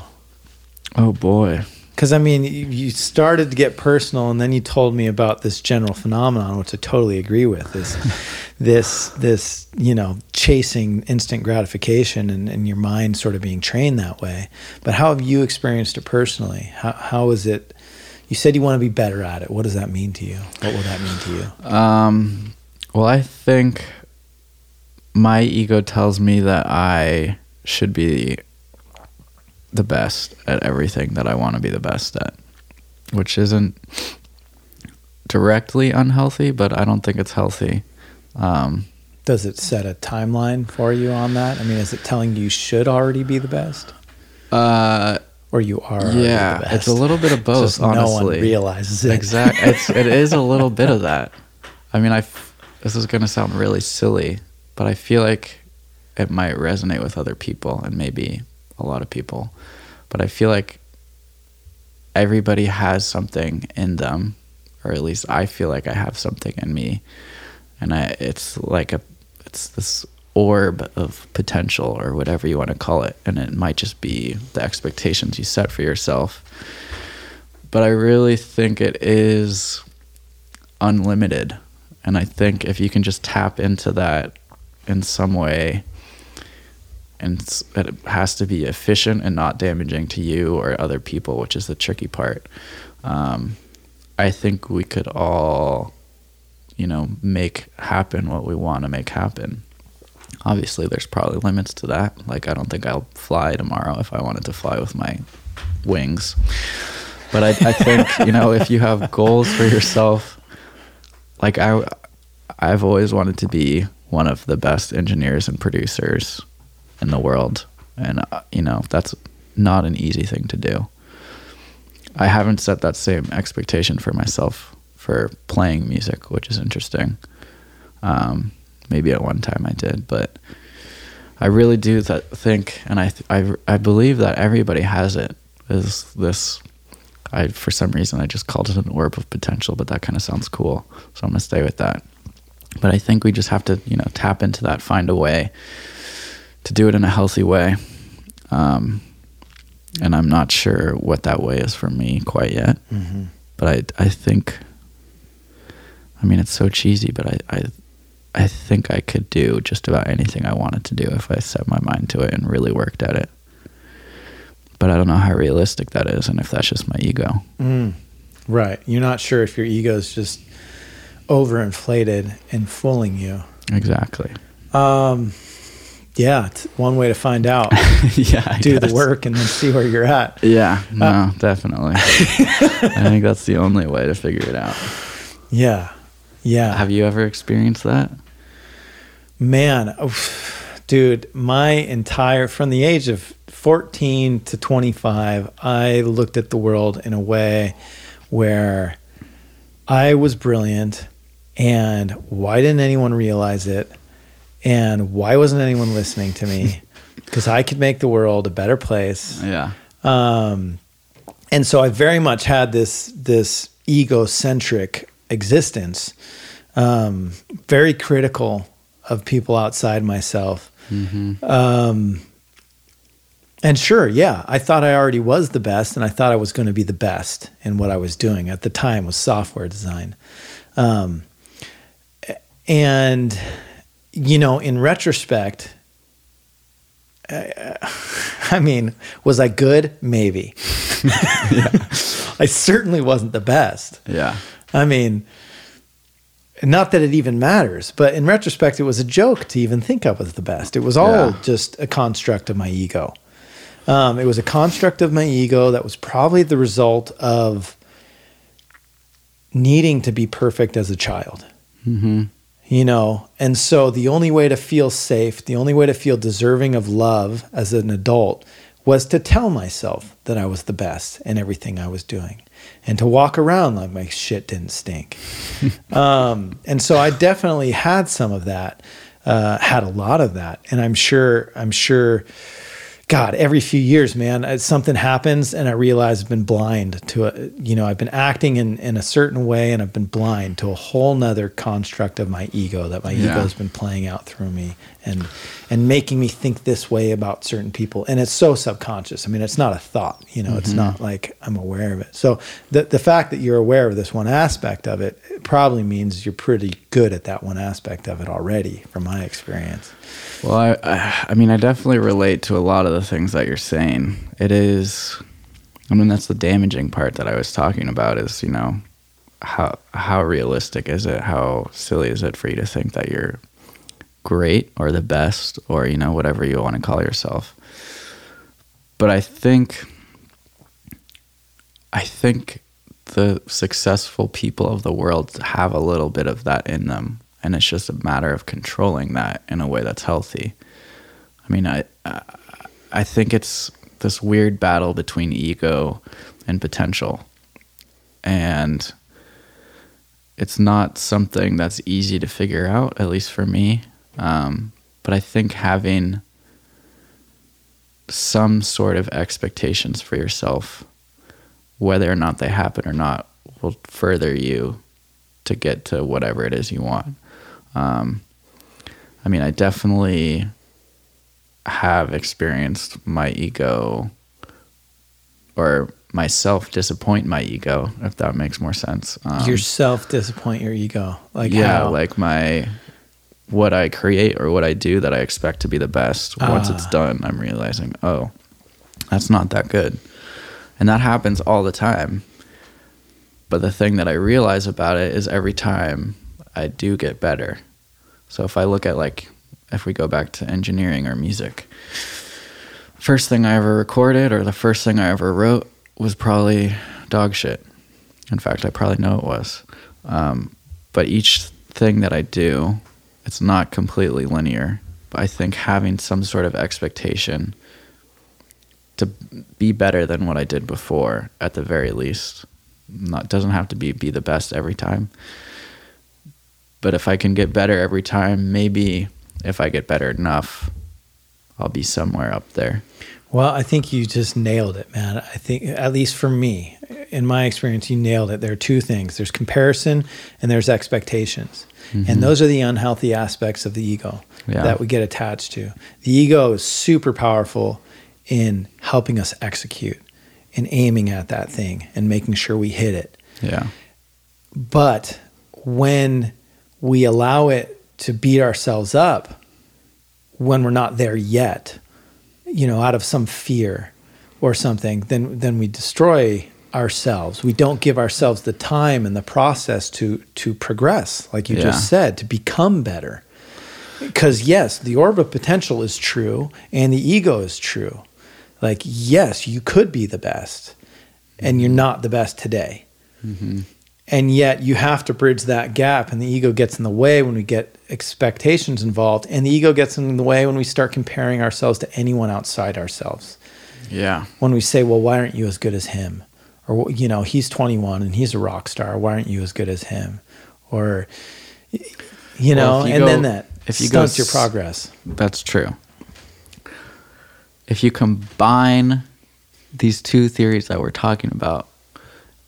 Oh boy. Because I mean, you started to get personal, and then you told me about this general phenomenon, which I totally agree with. This, this, this, you know, chasing instant gratification, and, and your mind sort of being trained that way. But how have you experienced it personally? How how is it? You said you want to be better at it. What does that mean to you? What will that mean to you? Um, well, I think my ego tells me that I should be the best at everything that I want to be the best at, which isn't directly unhealthy, but I don't think it's healthy. Um, Does it set a timeline for you on that? I mean, is it telling you you should already be the best, uh, or you are? yeah, the best? it's a little bit of both. Just honestly, no one realizes it. Exactly. It's it is a little bit of that. I mean, I f- this is going to sound really silly, but I feel like it might resonate with other people and maybe a lot of people. But I feel like everybody has something in them, or at least I feel like I have something in me, and I it's like a it's this orb of potential or whatever you want to call it, and it might just be the expectations you set for yourself but I really think it is unlimited. And I think if you can just tap into that in some way, and it has to be efficient and not damaging to you or other people, which is the tricky part. Um, I think we could all, you know, make happen what we want to make happen. Obviously, there's probably limits to that. Like, I don't think I'll fly tomorrow if I wanted to fly with my wings but I, I think you know if you have goals for yourself like i i've always wanted to be one of the best engineers and producers in the world and uh, you know that's not an easy thing to do i haven't set that same expectation for myself for playing music which is interesting um, maybe at one time I did, but I really do th- think, and I, th- I, I believe that everybody has it. Is this? I for some reason I just called it an orb of potential, but that kind of sounds cool, so I'm gonna stay with that. But I think we just have to, you know, tap into that, find a way to do it in a healthy way. Um, and I'm not sure what that way is for me quite yet. Mm-hmm. But I, I think, I mean, it's so cheesy, but I, I, I think I could do just about anything I wanted to do if I set my mind to it and really worked at it. But I don't know how realistic that is, and if that's just my ego. Mm. Right. You're not sure if your ego is just overinflated and fooling you. Exactly. Um, yeah, it's one way to find out. yeah. I Do the work and then see where you're at. Yeah. Uh, no, definitely. I think that's the only way to figure it out. Yeah. Yeah. Have you ever experienced that? Man, oof, dude, my entire from the age of 14 to 25, I looked at the world in a way where I was brilliant and why didn't anyone realize it? And why wasn't anyone listening to me? Because I could make the world a better place. Yeah. Um, and so I very much had this this egocentric existence, um, very critical of people outside myself. Um, and sure, yeah, I thought I already was the best, and I thought I was going to be the best in what I was doing at the time was software design. Um, and you know, in retrospect, I mean, was I good? Maybe. I certainly wasn't the best. Yeah. I mean, not that it even matters, but in retrospect, it was a joke to even think I was the best. It was all Yeah. just a construct of my ego. Um, it was a construct of my ego that was probably the result of needing to be perfect as a child Mm-hmm. You know and so the only way to feel safe the only way to feel deserving of love as an adult was to tell myself that i was the best in everything i was doing and to walk around like my shit didn't stink. Um, and so i definitely had some of that uh, had a lot of that. And i'm sure i'm sure God, every few years, man, uh, something happens and I realize I've been blind to a, you know, I've been acting in, in a certain way and I've been blind to a whole nother construct of my ego that my Yeah. ego's been playing out through me and, and making me think this way about certain people. And it's so subconscious. I mean, it's not a thought, you know, it's not like I'm aware of it. So the, the fact that you're aware of this one aspect of it probably means you're pretty good at that one aspect of it already from my experience. Well, I, I, I mean, I definitely relate to a lot of the things that you're saying. It is, I mean, that's the damaging part that I was talking about. Is you know, how how realistic is it? How silly is it for you to think that you're great or the best or you know whatever you want to call yourself? But I think, I think the successful people of the world have a little bit of that in them. And it's just a matter of controlling that in a way that's healthy. I mean i i, think it's this weird battle between ego and potential. And it's not something that's easy to figure out at least for me. Um, but i think having some sort of expectations for yourself whether or not they happen or not will further you to get to whatever it is you want. Um, I mean, I definitely have experienced my ego or myself disappoint my ego, if that makes more sense. Um, Yourself disappoint your ego. Like yeah, how? like my what I create or what I do that I expect to be the best. Once it's Ah. done, I'm realizing, oh, that's not that good. And that happens all the time. But the thing that I realize about it is every time I do get better. So if I look at like if we go back to engineering or music, first thing I ever recorded or the first thing I ever wrote was probably dog shit. In fact, I probably know it was. Um, but each thing that I do, it's not completely linear. But I think having some sort of expectation to be better than what I did before, at the very least, not doesn't have to be be the best every time. But if I can get better every time, maybe if I get better enough, I'll be somewhere up there. Well, I think you just nailed it, man. I think, at least for me, in my experience, you nailed it. There are two things there's comparison and there's expectations. And mm-hmm. those are the unhealthy aspects of the ego Yeah. that we get attached to. The ego is super powerful in helping us execute, in aiming at that thing and making sure we hit it. Yeah. But when we allow it to beat ourselves up when we're not there yet, you know, out of some fear or something, then then we destroy ourselves. We don't give ourselves the time and the process to to progress, like you Yeah. just said, to become better. Because yes, the orb of potential is true and the ego is true. Like yes, you could be the best and you're mm-hmm. not the best today. Mm-hmm. And yet you have to bridge that gap and the ego gets in the way when we get expectations involved and the ego gets in the way when we start comparing ourselves to anyone outside ourselves. Yeah. when we say well why aren't you as good as him? Or you know he's 21 and he's a rock star. Why aren't you as good as him? Or you know Well, you and go- then that if you go stunts your progress. That's true. If you combine these two theories that we're talking about,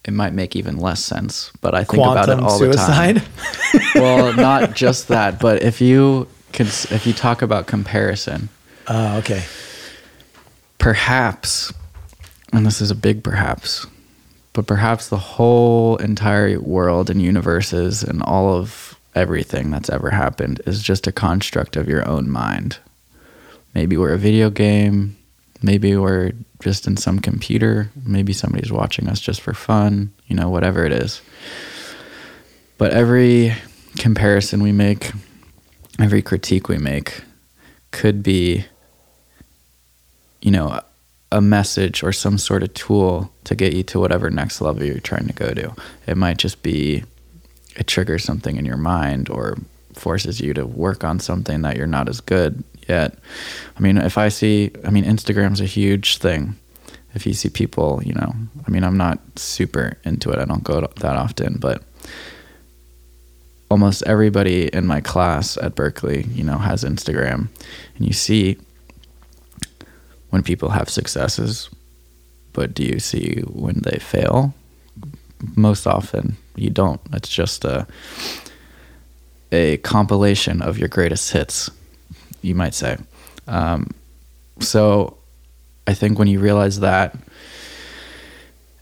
it might make even less sense. But I think about it all suicide the time. well, not just that, but if you cons- if you talk about comparison, uh, okay perhaps, and this is a big perhaps, but perhaps the whole entire world and universes and all of everything that's ever happened is just a construct of your own mind. Maybe we're a video game, maybe we're just in some computer, maybe somebody's watching us just for fun, you know, whatever it is. But every comparison we make, every critique we make could be you know, a- message or some sort of tool to get you to whatever next level you're trying to go to. It might just be it triggers something in your mind or forces you to work on something that you're not as good yet. I mean, if I see, I mean, Instagram's a huge thing. If you see people, you know, I mean, I'm not super into it. I don't go that often, but almost everybody in my class at Berklee, you know, has Instagram. And you see when people have successes, but do you see when they fail? Most often, you don't. It's just a a compilation of your greatest hits, you might say. Um, so, I think when you realize that,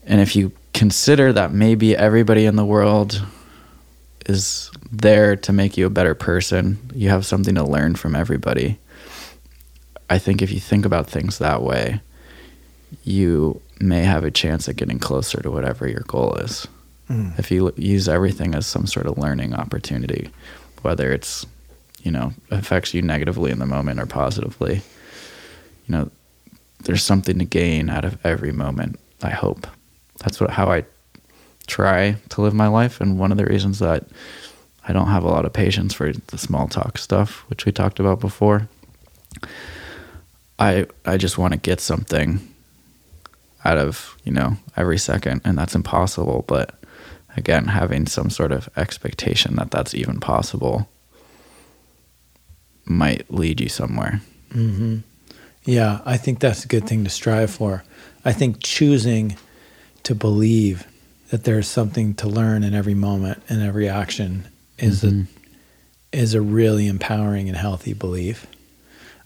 and if you consider that maybe everybody in the world is there to make you a better person, you have something to learn from everybody. I think if you think about things that way, you may have a chance at getting closer to whatever your goal is. Mm. If you l- use everything as some sort of learning opportunity, whether it's, you know, affects you negatively in the moment or positively, you know, there's something to gain out of every moment, I hope. That's what how I try to live my life and one of the reasons that I don't have a lot of patience for the small talk stuff, which we talked about before. I I just want to get something out of, you know, every second and that's impossible, but again, having some sort of expectation that that's even possible might lead you somewhere. hmm Yeah, I think that's a good thing to strive for. I think choosing to believe that there's something to learn in every moment and every action is Mhm. a is a really empowering and healthy belief.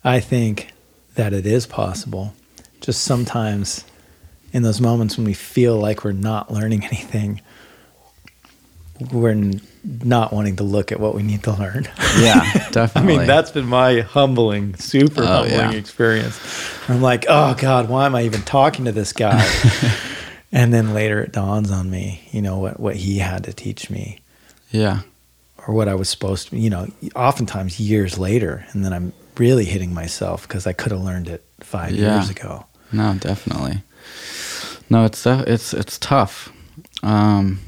I think that it is possible. Just sometimes in those moments when we feel like we're not learning anything, we're not wanting to look at what we need to learn. Yeah, definitely. I mean, that's been my humbling, super Oh, humbling yeah. experience. I'm like, oh God, why am I even talking to this guy? and then later it dawns on me, you know, what, what he had to teach me yeah. or what I was supposed to, you know, oftentimes years later. And then I'm really hitting myself because I could have learned it five Yeah. years ago. No, definitely. No, it's uh, it's it's tough. Um,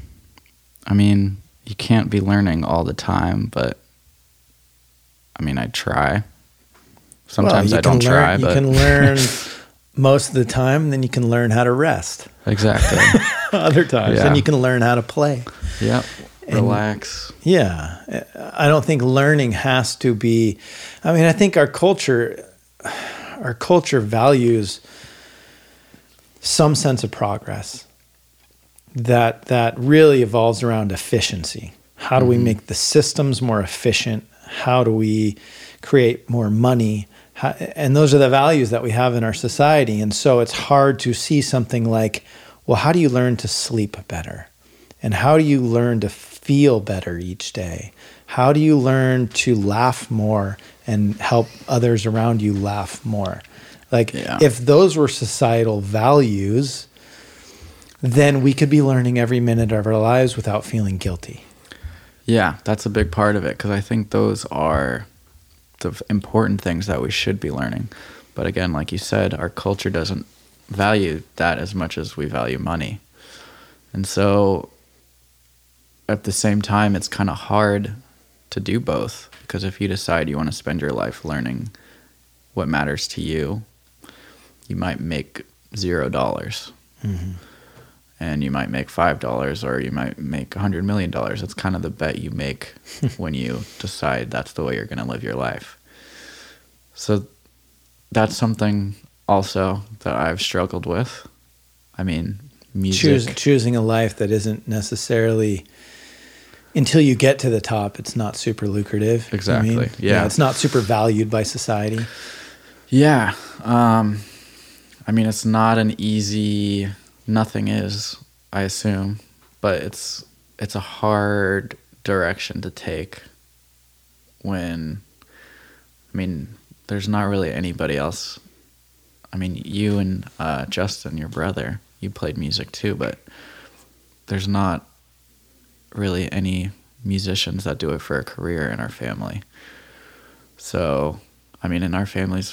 I mean, you can't be learning all the time, but I mean, I try. Sometimes Well, I don't can try, learn, but you can learn most of the time, then you can learn how to rest exactly. other times, Yeah. then you can learn how to play. yep. And- relax. Yeah. I don't think learning has to be I mean, I think our culture our culture values some sense of progress that that really evolves around efficiency. How do we mm-hmm. make the systems more efficient? How do we create more money? How, and those are the values that we have in our society. And so it's hard to see something like, well, how do you learn to sleep better? And how do you learn to feel better each day? How do you learn to laugh more and help others around you laugh more? Like, Yeah. if those were societal values, then we could be learning every minute of our lives without feeling guilty. Yeah, that's a big part of it because I think those are the important things that we should be learning. But again, like you said, our culture doesn't value that as much as we value money. And so at the same time, it's kind of hard to do both because if you decide you want to spend your life learning what matters to you, you might make zero dollars mm-hmm. And you might make five dollars or you might make a hundred million dollars. That's kind of the bet you make when you decide that's the way you're going to live your life. So that's something also that I've struggled with. I mean, music. Choose, choosing a life that isn't necessarily until you get to the top, it's not super lucrative. you know I mean? Exactly, yeah. It's not super valued by society. Yeah. Um, I mean, it's not an easy. Nothing is, I assume, but it's it's a hard direction to take. When, I mean, there's not really anybody else. I mean, you and uh, Justin, your brother, you played music too, but there's not really any musicians that do it for a career in our family. So, I mean, in our family's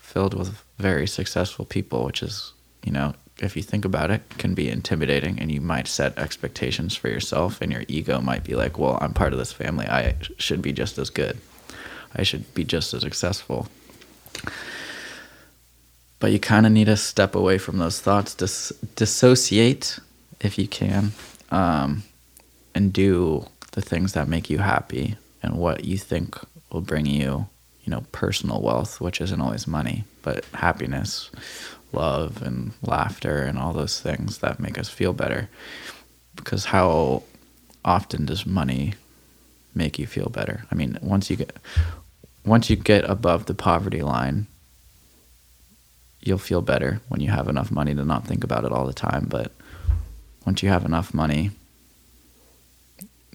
filled with very successful people, which is, you know, if you think about it, can be intimidating and you might set expectations for yourself and your ego might be like, well, I'm part of this family. I should be just as good. I should be just as successful. But you kind of need to step away from those thoughts, dis- dissociate if you can, um, and do the things that make you happy and what you think will bring you, you know, personal wealth, which isn't always money, but happiness, love, and laughter, and all those things that make us feel better. Because how often does money make you feel better? I mean, once you get once you get above the poverty line, you'll feel better when you have enough money to not think about it all the time. But once you have enough money,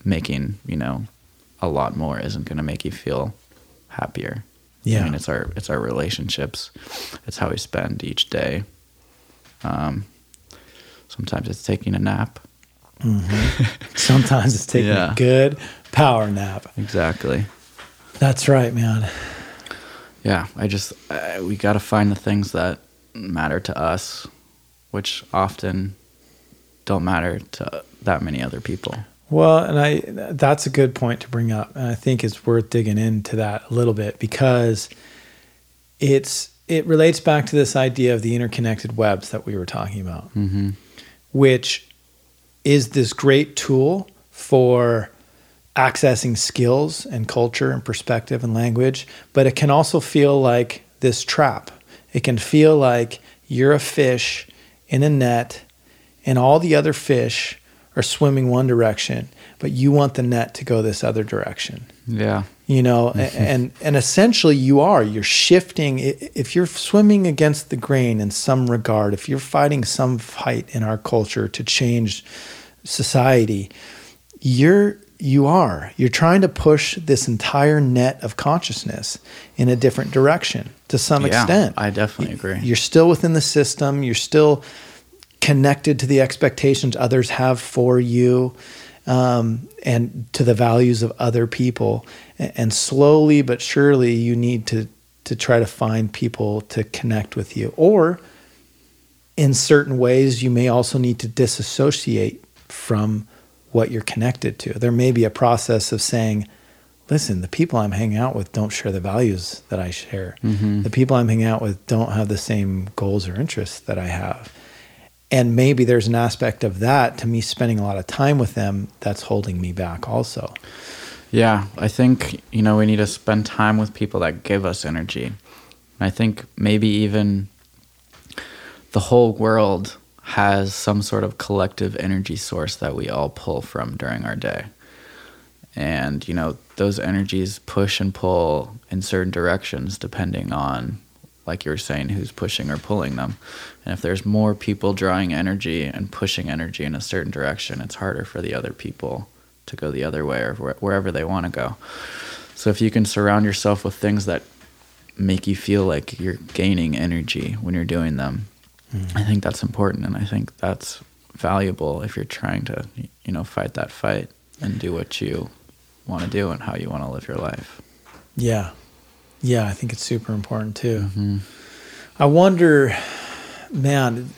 making you know a lot more isn't going to make you feel happier. Yeah. I mean, it's our it's our relationships. It's how we spend each day. Um, sometimes it's taking a nap. Sometimes it's taking Yeah. a good power nap. Exactly. That's right, man. Yeah, I just uh, we got to find the things that matter to us, which often don't matter to that many other people. Well, and I that's a good point to bring up, and I think it's worth digging into that a little bit because it's it relates back to this idea of the interconnected webs that we were talking about, Mm-hmm. which is this great tool for accessing skills and culture and perspective and language, but it can also feel like this trap. It can feel like you're a fish in a net and all the other fish are swimming one direction, but you want the net to go this other direction. Yeah. You know, a- mm-hmm. and and essentially you are you're shifting if you're swimming against the grain in some regard, if you're fighting some fight in our culture to change society, you're you are you're trying to push this entire net of consciousness in a different direction to some Yeah, extent. I definitely agree. You're still within the system. You're still connected to the expectations others have for you um, and to the values of other people. And slowly but surely, you need to to try to find people to connect with you. Or in certain ways, you may also need to disassociate from what you're connected to. There may be a process of saying, listen, the people I'm hanging out with don't share the values that I share. The people I'm hanging out with don't have the same goals or interests that I have. And maybe there's an aspect of that to me spending a lot of time with them that's holding me back also. Yeah, I think, you know, we need to spend time with people that give us energy. I think maybe even the whole world has some sort of collective energy source that we all pull from during our day. And, you know, those energies push and pull in certain directions depending on, like you were saying, who's pushing or pulling them. And if there's more people drawing energy and pushing energy in a certain direction, it's harder for the other people to go the other way or wherever they want to go. So if you can surround yourself with things that make you feel like you're gaining energy when you're doing them, mm. I think that's important and I think that's valuable if you're trying to, you know, fight that fight and do what you want to do and how you want to live your life. Yeah. Yeah, I think it's super important too. Mm-hmm. I wonder, man,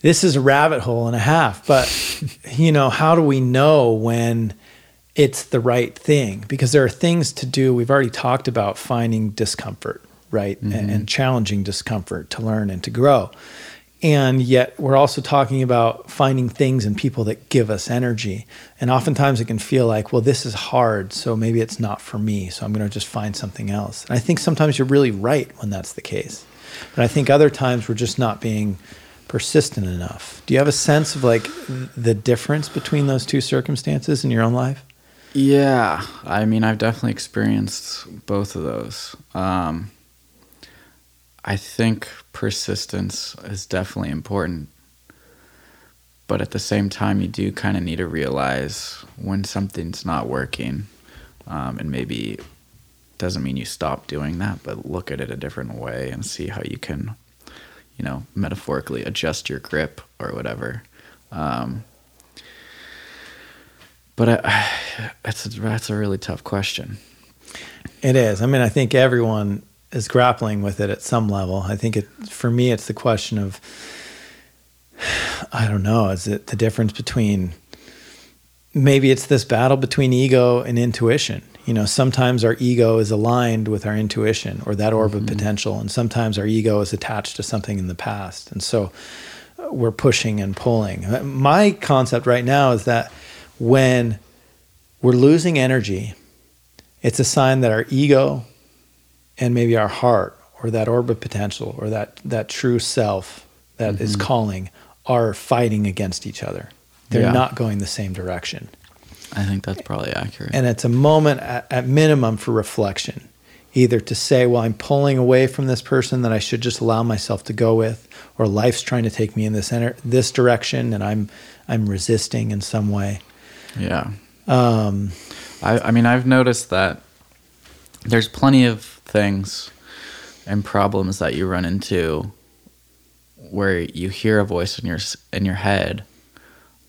this is a rabbit hole and a half, but you know, how do we know when it's the right thing? Because there are things to do. We've already talked about finding discomfort, right? Mm-hmm. And, and challenging discomfort to learn and to grow. And yet, we're also talking about finding things and people that give us energy. And oftentimes, it can feel like, well, this is hard, so maybe it's not for me. So I'm going to just find something else. And I think sometimes you're really right when that's the case. But I think other times we're just not being persistent enough. Do you have a sense of like the difference between those two circumstances in your own life? Yeah, I mean, I've definitely experienced both of those. Um, I think persistence is definitely important, but at the same time, you do kind of need to realize when something's not working, um, and maybe doesn't mean you stop doing that, but look at it a different way and see how you can you know, metaphorically adjust your grip or whatever. Um, but I, that's a, that's a really tough question. It is. I mean, I think everyone is grappling with it at some level. I think it for me, it's the question of I don't know. Is it the difference between maybe it's this battle between ego and intuition? You know sometimes our ego is aligned with our intuition or that orb mm-hmm. of potential and sometimes our ego is attached to something in the past and so uh, we're pushing and pulling my concept right now is that when we're losing energy it's a sign that our ego and maybe our heart or that orb of potential or that that true self that mm-hmm. is calling are fighting against each other they're yeah. not going the same direction I think that's probably accurate. And it's a moment at, at, minimum for reflection, either to say, well, I'm pulling away from this person that I should just allow myself to go with, or life's trying to take me in this enter- this direction, and I'm I'm resisting in some way. Yeah. Um, I, I mean, I've noticed that there's plenty of things and problems that you run into where you hear a voice in your in your head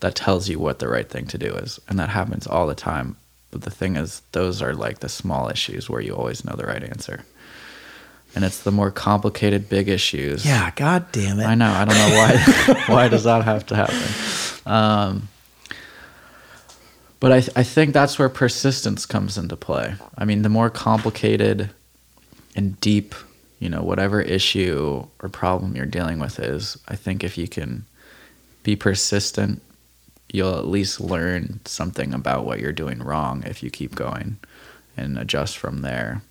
that tells you what the right thing to do is. And that happens all the time. But the thing is, those are like the small issues where you always know the right answer. And it's the more complicated, big issues. Yeah, god damn it. I know. I don't know why. why does that have to happen? Um, but I, th- I think that's where persistence comes into play. I mean, the more complicated and deep, you know, whatever issue or problem you're dealing with is, I think if you can be persistent you'll at least learn something about what you're doing wrong if you keep going and adjust from there.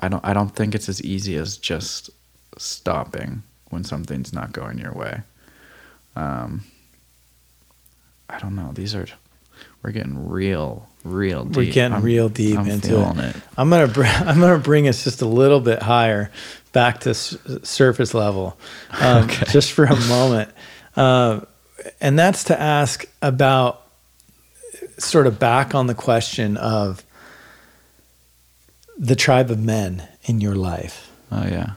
I don't I don't think it's as easy as just stopping when something's not going your way. Um, I don't know. These are we're getting real, real deep. We're getting I'm, real deep I'm into it. it. I'm gonna br- I'm gonna bring us just a little bit higher, back to s- surface level, um, okay. just for a moment. Uh, and that's to ask about sort of back on the question of the tribe of men in your life. Oh, yeah.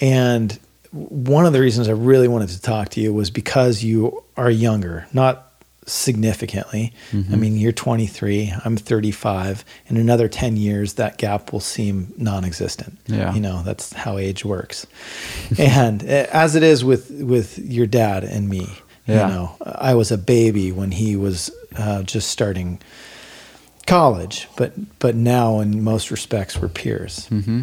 And one of the reasons I really wanted to talk to you was because you are younger, not significantly. Mm-hmm. I mean, you're 23, I'm 35. In another 10 years, that gap will seem non existent. Yeah. You know, that's how age works. and eh, as it is with, with your dad and me, yeah. You know, I was a baby when he was uh, just starting college, but but now in most respects we're peers. Mm-hmm.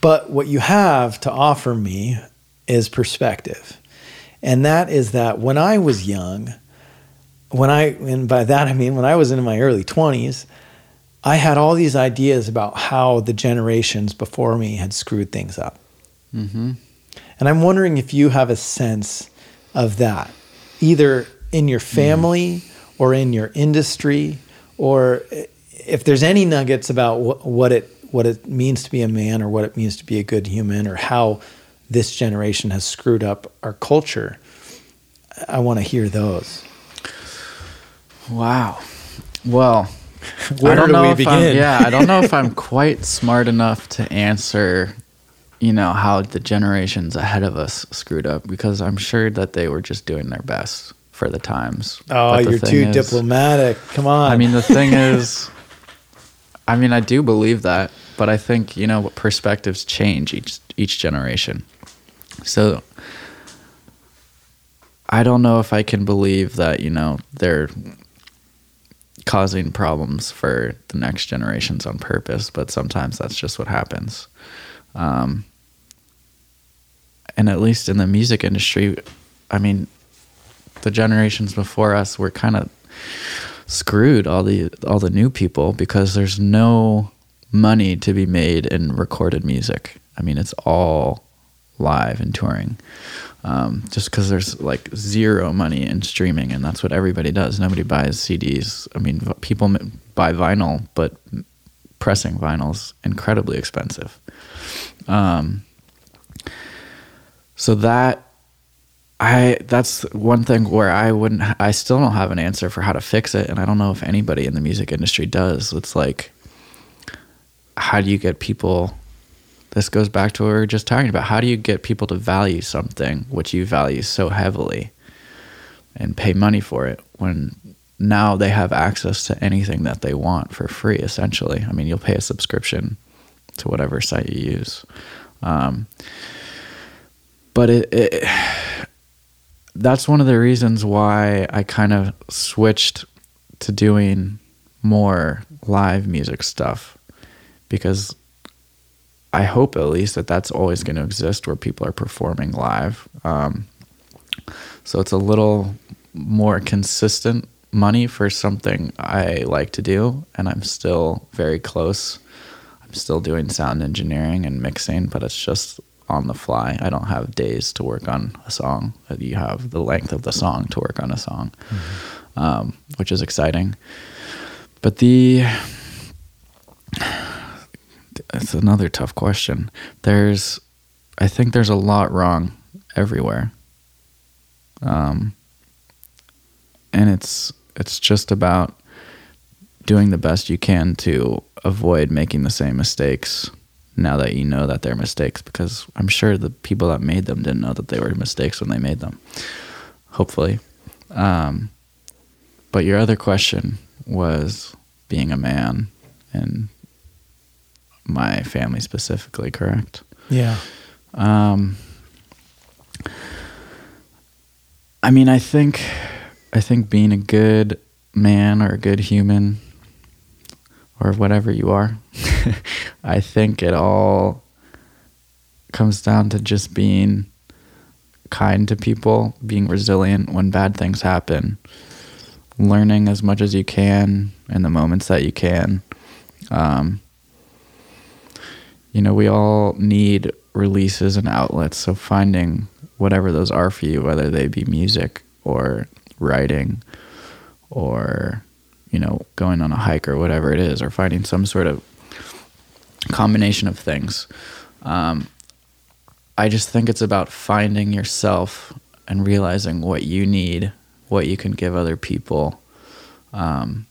But what you have to offer me is perspective. And that is that when I was young, when I, and by that I mean when I was in my early 20s, I had all these ideas about how the generations before me had screwed things up. Mm-hmm. And I'm wondering if you have a sense of that, either in your family or in your industry, or if there's any nuggets about wh- what it what it means to be a man or what it means to be a good human or how this generation has screwed up our culture. I want to hear those. Wow. Well, Where do we begin? Yeah, I don't know if I'm quite smart enough to answer, you know, how the generations ahead of us screwed up because I'm sure that they were just doing their best for the times. Oh, the you're too is- diplomatic. Come on. I mean, the thing is, I mean, I do believe that, but I think you know perspectives change each each generation. So I don't know if I can believe that you know they're causing problems for the next generations on purpose, but sometimes that's just what happens. Um, and at least in the music industry, I mean, the generations before us were kind of screwed all the all the new people because there's no money to be made in recorded music. I mean, it's all live and touring. Um, just because there's like zero money in streaming, and that's what everybody does. Nobody buys CDs. I mean, people buy vinyl, but pressing vinyl's incredibly expensive. Um, so that I that's one thing where I wouldn't I still don't have an answer for how to fix it and I don't know if anybody in the music industry does. It's like how do you get people this goes back to what we were just talking about. How do you get people to value something which you value so heavily and pay money for it when now they have access to anything that they want for free essentially. I mean, you'll pay a subscription to whatever site you use. Um, but it, it that's one of the reasons why I kind of switched to doing more live music stuff because I hope at least that that's always going to exist where people are performing live. Um, so it's a little more consistent money for something I like to do, and I'm still very close. I'm still doing sound engineering and mixing, but it's just on the fly. I don't have days to work on a song. You have the length of the song to work on a song, um, which is exciting. But the it's another tough question. There's, I think there's a lot wrong everywhere. Um, and it's it's just about doing the best you can to avoid making the same mistakes now that you know that they're mistakes because I'm sure the people that made them didn't know that they were mistakes when they made them. Hopefully. Um, but your other question was being a man and my family specifically, correct? yeah. Um, I mean, I think, I think being a good man or a good human, or whatever you are, I think it all comes down to just being kind to people, being resilient when bad things happen, learning as much as you can in the moments that you can. Um, you know, we all need releases and outlets. So finding whatever those are for you, whether they be music or writing or, you know, going on a hike or whatever it is, or finding some sort of combination of things. Um, I just think it's about finding yourself and realizing what you need, what you can give other people, um,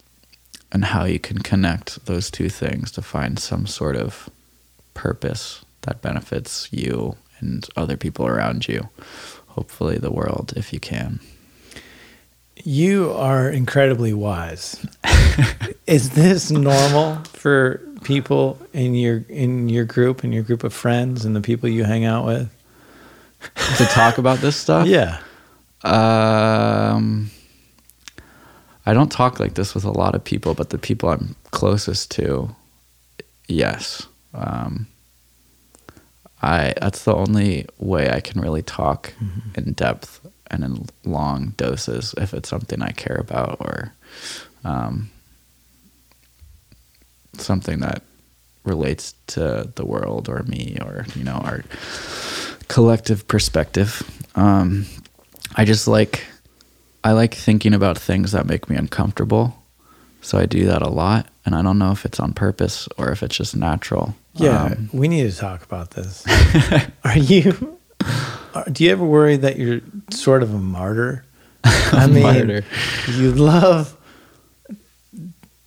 and how you can connect those two things to find some sort of purpose that benefits you and other people around you. Hopefully, the world, if you can. You are incredibly wise. Is this normal for people in your in your group, in your group of friends, and the people you hang out with? to talk about this stuff? Yeah. Um, I don't talk like this with a lot of people, but the people I'm closest to, yes. Um, I that's the only way I can really talk Mm-hmm. in depth and in long doses if it's something I care about or um, something that relates to the world or me or you know our collective perspective. Um, I just like I like thinking about things that make me uncomfortable, so I do that a lot, and I don't know if it's on purpose or if it's just natural. Yeah, Um, we need to talk about this. are you? Do you ever worry that you're sort of a martyr? I mean, martyr. you love.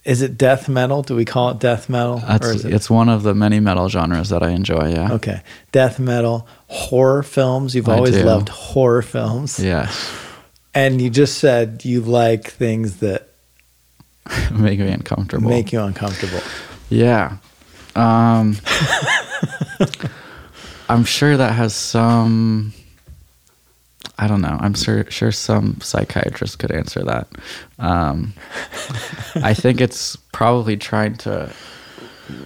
Is it death metal? Do we call it death metal? That's, or is it, it's one of the many metal genres that I enjoy. Yeah. okay, death metal, horror films. You've I always do. loved horror films, Yeah. and you just said you like things that Make me uncomfortable. make you uncomfortable. Yeah. Um, I'm sure that has some. I don't know. I'm sure sure some psychiatrist could answer that. Um, I think it's probably trying to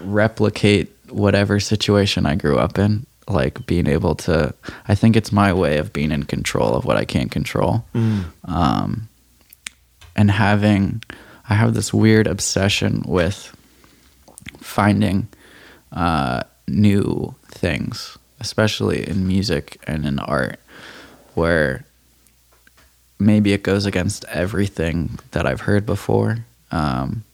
replicate whatever situation I grew up in, like being able to. I think it's my way of being in control of what I can't control, um, and having. I have this weird obsession with finding uh, new things, especially in music and in art, where maybe it goes against everything that I've heard before, um,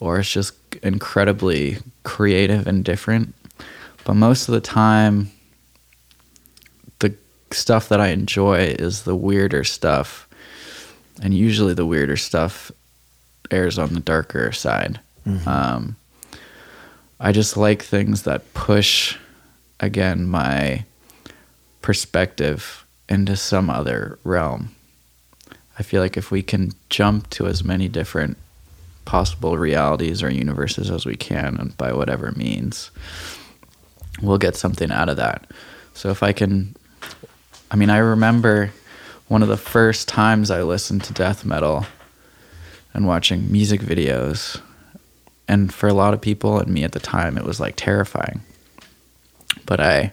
or it's just incredibly creative and different. But most of the time, the stuff that I enjoy is the weirder stuff, and usually the weirder stuff airs on the darker side. Um, I just like things that push, again, my perspective into some other realm. I feel like if we can jump to as many different possible realities or universes as we can, and by whatever means, we'll get something out of that. So if I can, I mean, I remember one of the first times I listened to death metal and watching music videos. And for a lot of people and me at the time, it was like terrifying. But I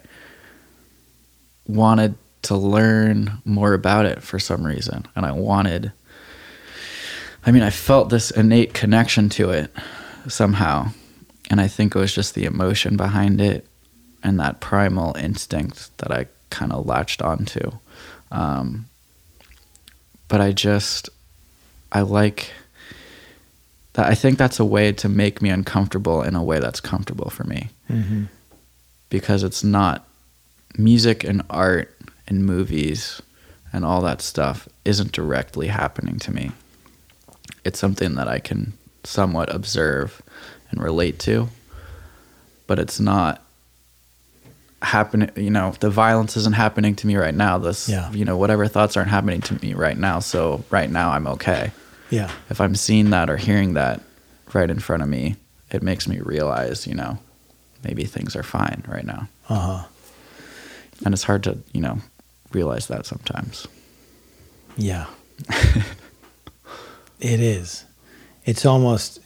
wanted to learn more about it for some reason. And I wanted, I mean, I felt this innate connection to it somehow. And I think it was just the emotion behind it and that primal instinct that I kind of latched onto. Um, but I just, I like that. I think that's a way to make me uncomfortable in a way that's comfortable for me Mm-hmm. because it's not music and art and movies and all that stuff isn't directly happening to me. It's something that I can somewhat observe and relate to, but it's not happening. You know, the violence isn't happening to me right now. This, Yeah. you know, whatever thoughts aren't happening to me right now. So right now I'm okay. Yeah. If I'm seeing that or hearing that right in front of me, it makes me realize, you know, maybe things are fine right now. Uh huh. And it's hard to, you know, realize that sometimes. Yeah. it is. It's almost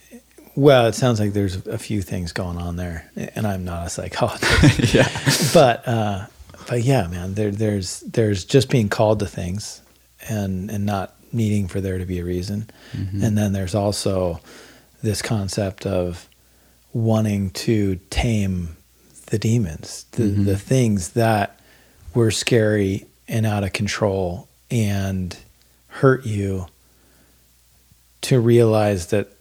well, it sounds like there's a few things going on there. And I'm not a psychologist. yeah. but uh but yeah, man, there there's there's just being called to things and and not needing for there to be a reason. And then there's also this concept of wanting to tame the demons, the the things that were scary and out of control and hurt you to realize that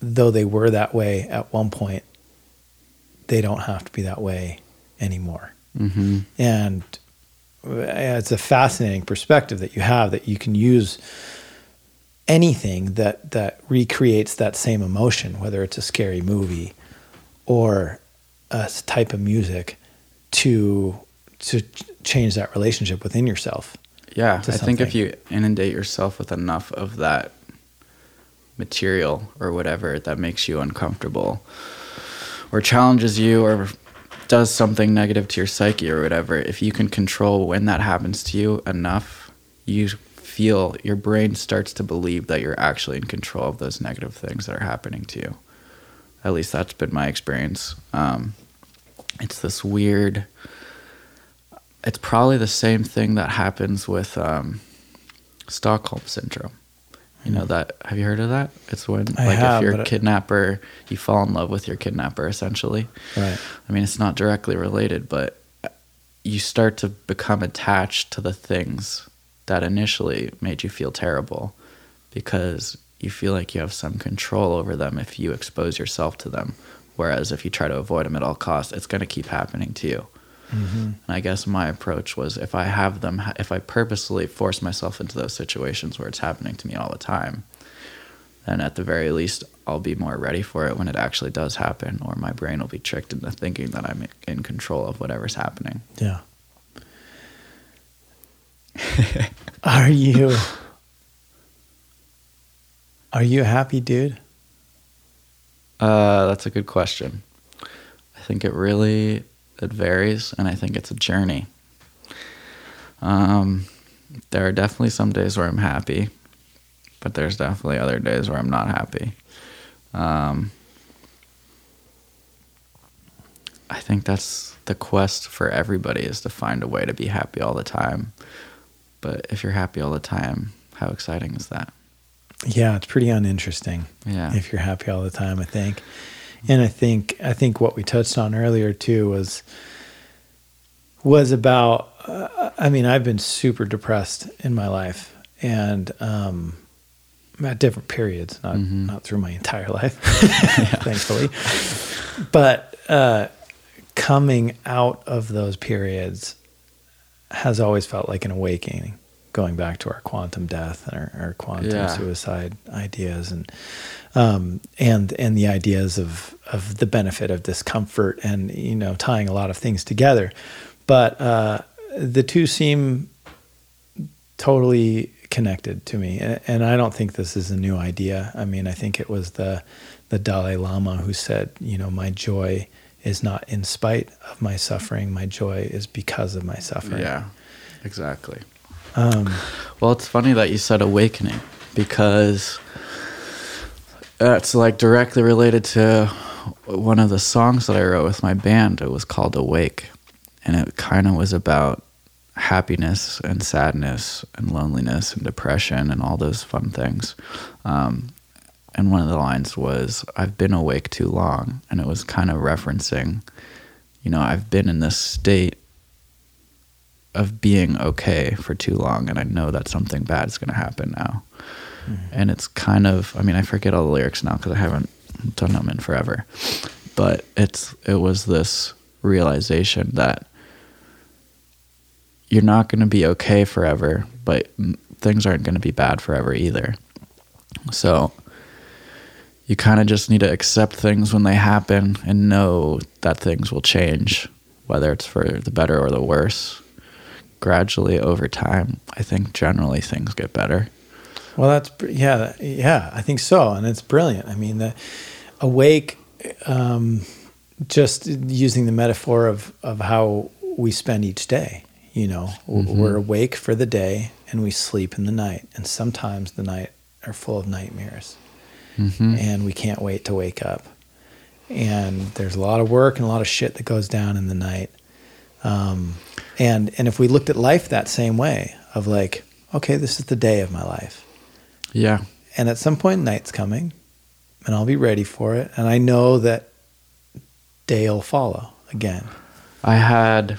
though they were that way at one point, they don't have to be that way anymore. hmm And uh, it's a fascinating perspective that you have that you can use anything that that recreates that same emotion, whether it's a scary movie or a type of music, to to change that relationship within yourself. Yeah. I think if you inundate yourself with enough of that material or whatever that makes you uncomfortable or challenges you or does something negative to your psyche or whatever, if you can control when that happens to you enough, you feel your brain starts to believe that you're actually in control of those negative things that are happening to you. At least that's been my experience. Um, it's this weird it's probably the same thing that happens with um, Stockholm syndrome. You know that? Have you heard of that? It's when I like have, if you're a kidnapper, you fall in love with your kidnapper essentially. Right. I mean, it's not directly related, but you start to become attached to the things that initially made you feel terrible because you feel like you have some control over them if you expose yourself to them. Whereas if you try to avoid them at all costs, it's going to keep happening to you. And I guess my approach was if I have them, if I purposely force myself into those situations where it's happening to me all the time, then at the very least, I'll be more ready for it when it actually does happen, or my brain will be tricked into thinking that I'm in control of whatever's happening. Yeah. are you Are you happy dude? Uh, that's a good question. I think it really it varies, and I think it's a journey. Um, there are definitely some days where I'm happy, but there's definitely other days where I'm not happy. Um, I think that's the quest for everybody is to find a way to be happy all the time. But if you're happy all the time, how exciting is that? Yeah, it's pretty uninteresting. Yeah. If you're happy all the time, I think. And I think I think what we touched on earlier too was was about uh, I mean, I've been super depressed in my life and um at different periods, not Mhm. not through my entire life, thankfully. But uh coming out of those periods has always felt like an awakening going back to our quantum death and our, our quantum Yeah. suicide ideas and um, and and the ideas of of the benefit of discomfort and you know tying a lot of things together but uh, the two seem totally connected to me and, and I don't think this is a new idea I mean I think it was the the Dalai Lama who said you know my joy is not in spite of my suffering my joy is because of my suffering Yeah, exactly. Um, Well, it's funny that you said awakening because that's like directly related to one of the songs that I wrote with my band. It was called Awake, and it kind of was about happiness and sadness and loneliness and depression and all those fun things. Um, and one of the lines was, I've been awake too long. And it was kind of referencing, you know, I've been in this state of being okay for too long and I know that something bad is going to happen now. Mm-hmm. And it's kind of I mean I forget all the lyrics now cuz I haven't done them in forever. But it's it was this realization that you're not going to be okay forever, but things aren't going to be bad forever either. So you kind of just need to accept things when they happen and know that things will change, whether it's for the better or the worse. Gradually over time, I think generally things get better. Well, that's yeah, yeah. I think so, and it's brilliant. I mean, the awake, um, just using the metaphor of of how we spend each day. You know, W- we're awake for the day and we sleep in the night, and sometimes the night are full of nightmares, Mm-hmm. and we can't wait to wake up. And there's a lot of work and a lot of shit that goes down in the night. Um, and and if we looked at life that same way, of like, okay, this is the day of my life Yeah. and at some point night's coming and i'll be ready for it and i know that day will follow again I had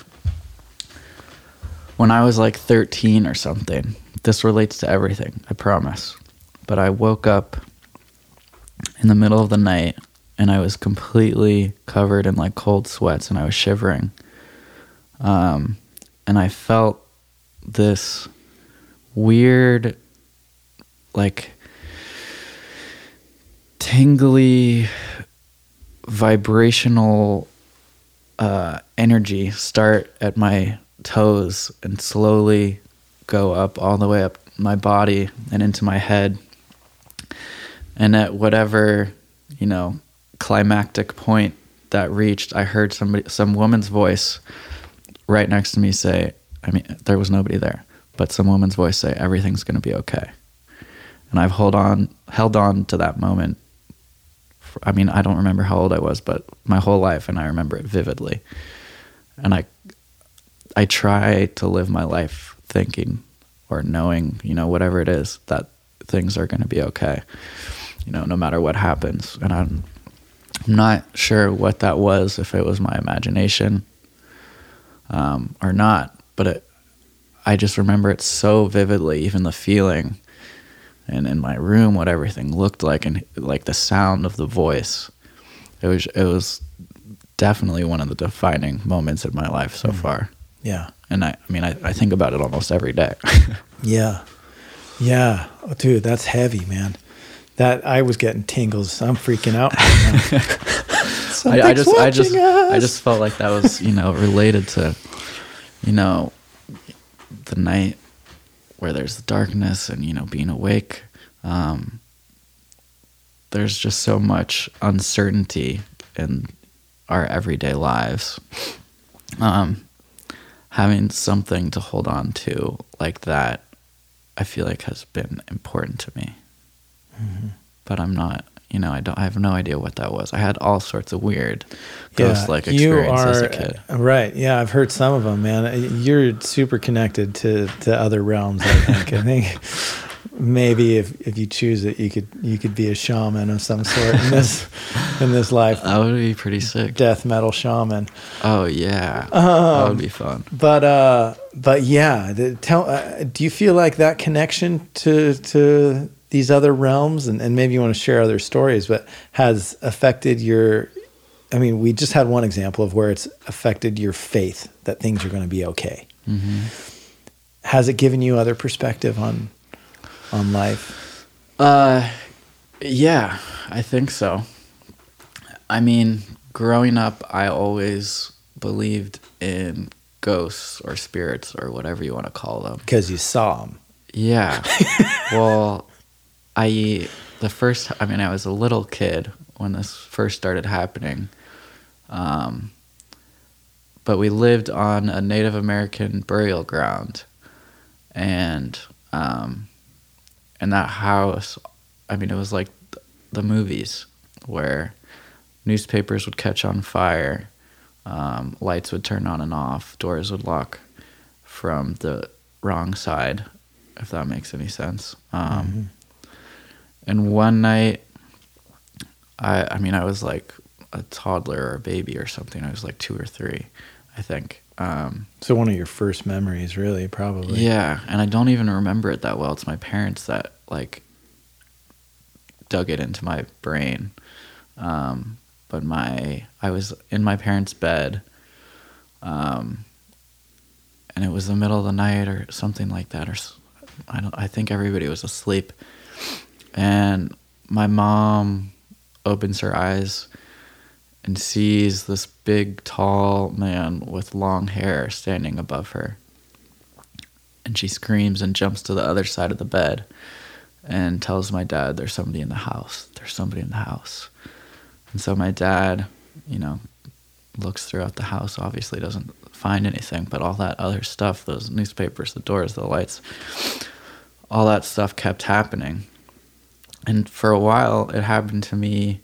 when I was like 13 or something. This relates to everything, I promise. But I woke up in the middle of the night and I was completely covered in like cold sweats and I was shivering. Um, and I felt this weird, like, tingly, vibrational uh, energy start at my toes and slowly go up all the way up my body and into my head. And at whatever, you know, climactic point that reached, I heard somebody, some woman's voice right next to me say, I mean, there was nobody there, but some woman's voice say, everything's going to be okay. And I've hold on, held on to that moment I mean, I don't remember how old I was, but my whole life, and I remember it vividly. And I, I try to live my life thinking or knowing, you know, whatever it is that things are going to be okay. You know, no matter what happens. And I'm I'm not sure what that was if it was my imagination um, or not, but it, I just remember it so vividly, even the feeling and in my room what everything looked like and like the sound of the voice. It was it was definitely one of the defining moments in my life so far. Yeah. And I, I mean I, I think about it almost every day. Yeah. Yeah. Oh, dude, that's heavy, man. That I was getting tingles. I'm freaking out. right now. I, I just I just watching I just felt like that was, you know, related to you know the night where there's the darkness and you know being awake. Um there's just so much uncertainty in our everyday lives. Um having something to hold on to like that I feel like has been important to me. Mm-hmm. But I'm not, you know, I don't I have no idea what that was. I had all sorts of weird ghost like you experience as a kid. Right. Yeah, I've heard some of them, man. You're super connected to, to other realms, I think. I think maybe if, if you choose it, you could you could be a shaman of some sort in this in this life. That would be pretty sick. Death metal shaman. Oh yeah, that Um, would be fun. But uh, but yeah, the, tell. Uh, do you feel like that connection to to these other realms, and, and maybe you want to share other stories, but has affected your? I mean, we just had one example of where it's affected your faith that things are going to be okay. hmm Has it given you other perspective on on life? Uh, yeah, I think so. I mean, growing up, I always believed in ghosts or spirits or whatever you want to call them. Because you saw them. Yeah. well, I the first I mean I was a little kid when this first started happening. Um but we lived on a Native American burial ground and um and that house I mean it was like the movies where newspapers would catch on fire, um, lights would turn on and off, doors would lock from the wrong side, if that makes any sense. Um, And one night, I I mean I was like a toddler or a baby or something. I was like two or three, I think. Um, So one of your first memories, really, probably. yeah, and I don't even remember it that well. It's my parents that like dug it into my brain. Um, but my I was in my parents' bed, um, and it was the middle of the night or something like that. Or I don't. I think everybody was asleep, and my mom opens her eyes and sees this big, tall man with long hair standing above her. And she screams and jumps to the other side of the bed and tells my dad there's somebody in the house there's somebody in the house. And so my dad you know looks throughout the house obviously doesn't find anything but all that other stuff those newspapers the doors the lights all that stuff kept happening and for a while it happened to me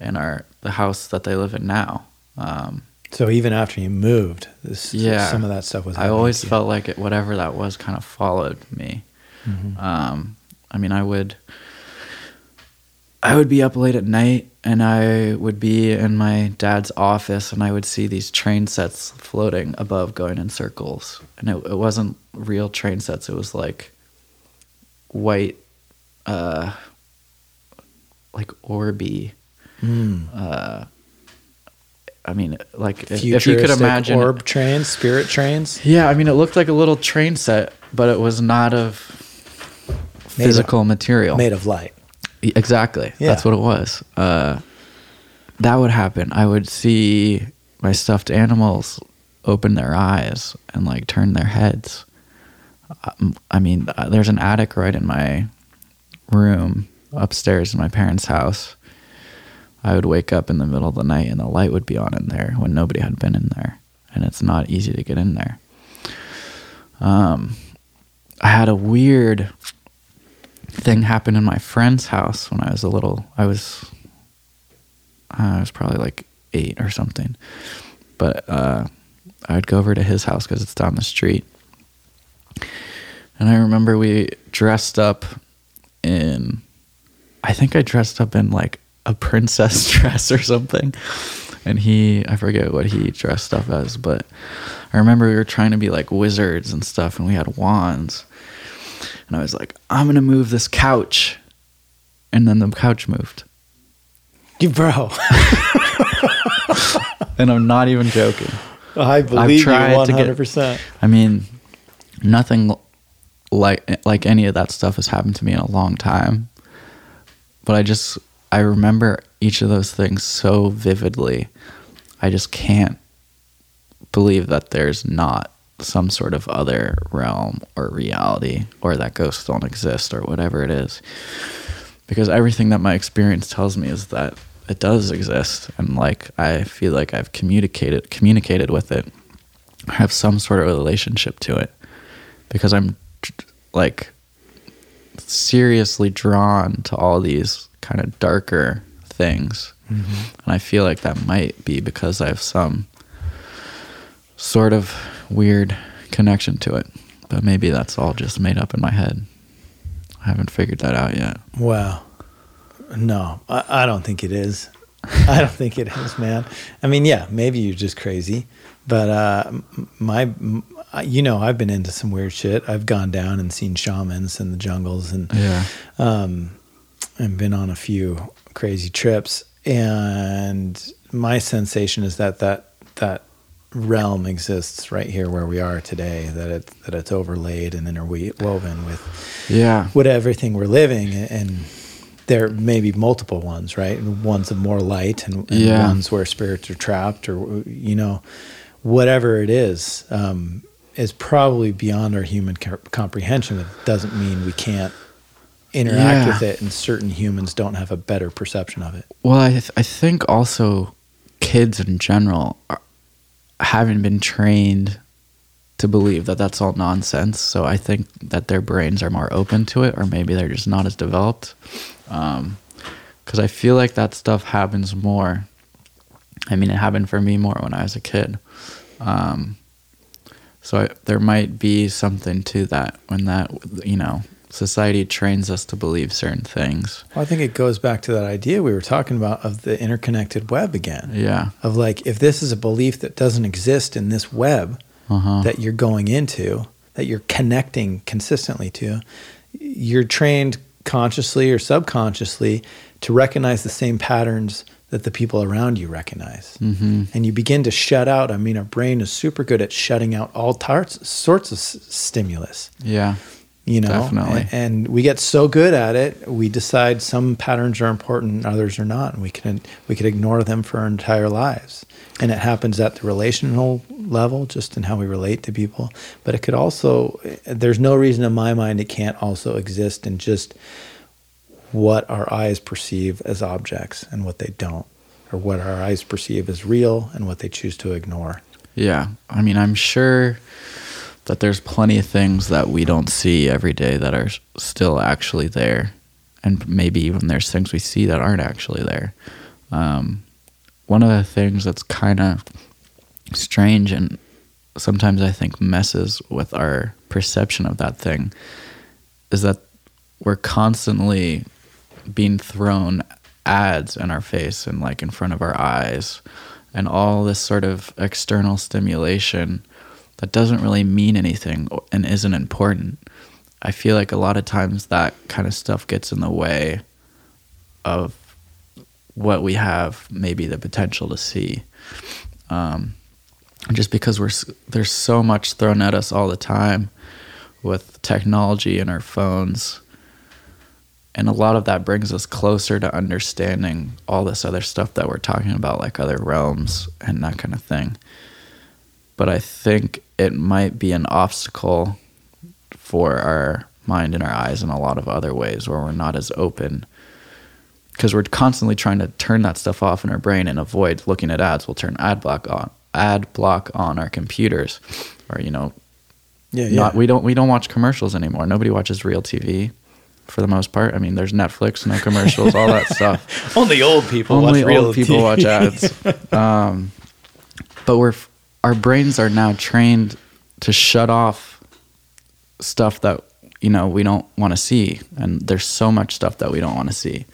in our the house that they live in now um, So even after you moved, this, Yeah. some of that stuff was. I always felt like it, whatever that was kind of followed me. Mhm. Um, I mean, I would, I would be up late at night, and I would be in my dad's office, and I would see these train sets floating above, going in circles, and it, it wasn't real train sets. It was like white, uh, like Orby. Mm. Uh, I mean, like if, if you could imagine orb trains, spirit trains. yeah, I mean, it looked like a little train set, but it was not of Made physical material. made of light. Exactly. Yeah. That's what it was. Uh, that would happen. I would see my stuffed animals open their eyes and like turn their heads. Um, I mean, uh, there's an attic right in my room upstairs in my parents' house. I would wake up in the middle of the night and the light would be on in there when nobody had been in there, and it's not easy to get in there. Um, I had a weird thing happen in my friend's house when I was a little. I was, I was probably like eight or something, but uh, I'd go over to his house because it's down the street. And I remember we dressed up in, I think I dressed up in like a princess dress or something. And he, I forget what he dressed up as, but I remember we were trying to be like wizards and stuff, and we had wands. And I was like, I'm going to move this couch. And then the couch moved. You bro. And I'm not even joking. I believe you tried to get- 100%. I mean, nothing like like any of that stuff has happened to me in a long time. But I just I remember each of those things so vividly. I just can't believe that there's not some sort of other realm or reality or that ghosts don't exist or whatever it is. Because everything that my experience tells me is that it does exist and like I feel like I've communicated communicated with it I have some sort of relationship to it because I'm like seriously drawn to all these kind of darker things. And I feel like that might be because I have some sort of weird connection to it. But maybe that's all just made up in my head. I haven't figured that out yet. Well, No, I, I don't think it is. I don't think it is, man. I mean, yeah, maybe you're just crazy, but uh, my, you know, I've been into some weird shit. I've gone down and seen shamans in the jungles, and Yeah. um, and been on a few crazy trips. And my sensation is that that that realm exists right here where we are today. That it that it's overlaid and interwoven with Yeah. with everything we're living and there may be multiple ones right ones of more light and, and Yeah. ones where spirits are trapped or you know whatever it is um, is probably beyond our human co- comprehension it doesn't mean we can't interact Yeah. with it and certain humans don't have a better perception of it Well, I, th- I think also kids in general are, haven't been trained to believe that that's all nonsense. So I think that their brains are more open to it, or maybe they're just not as developed. Because I feel like that stuff happens more. I mean, it happened for me more when I was a kid. Um, so I, there might be something to that when that, you know, society trains us to believe certain things. well, i think it goes back to that idea we were talking about of the interconnected web again Yeah. of like if this is a belief that doesn't exist in this web Uh-huh. that you're going into that you're connecting consistently to you're trained consciously or subconsciously to recognize the same patterns that the people around you recognize. Hmm and you begin to shut out. I mean our brain is super good at shutting out all tarts, sorts of s- stimulus. Yeah. you know Definitely. A- and, we get so good at it we decide some patterns are important and others are not and we can we could ignore them for our entire lives. And it happens at the relational level just in how we relate to people. But it could also there's no reason in my mind it can't also exist in just what our eyes perceive as objects and what they don't or what our eyes perceive as real and what they choose to ignore Yeah. I mean, I'm sure that there's plenty of things that we don't see every day that are still actually there. And maybe even there's things we see that aren't actually there. Um, one of the things that's kind of strange and sometimes I think messes with our perception of that thing is that we're constantly being thrown ads in our face and like in front of our eyes and all this sort of external stimulation that doesn't really mean anything and isn't important. I feel like a lot of times that kind of stuff gets in the way of what we have maybe the potential to see. Um, just because we're there's so much thrown at us all the time with technology and our phones and a lot of that brings us closer to understanding all this other stuff that we're talking about like other realms and that kind of thing. But i think it might be an obstacle for our mind and our eyes in a lot of other ways where we're not as open. Because we're constantly trying to turn that stuff off in our brain and avoid looking at ads. We'll turn ad block on ad block on our computers or you know yeah not we don't we don't watch commercials anymore. Nobody watches real TV for the most part. I mean, there's Netflix, no commercials, all that stuff. only old people Only watch real old people TV. watch ads. um, but we're our brains are now trained to shut off stuff that you know we don't want to see and there's so much stuff that we don't want to see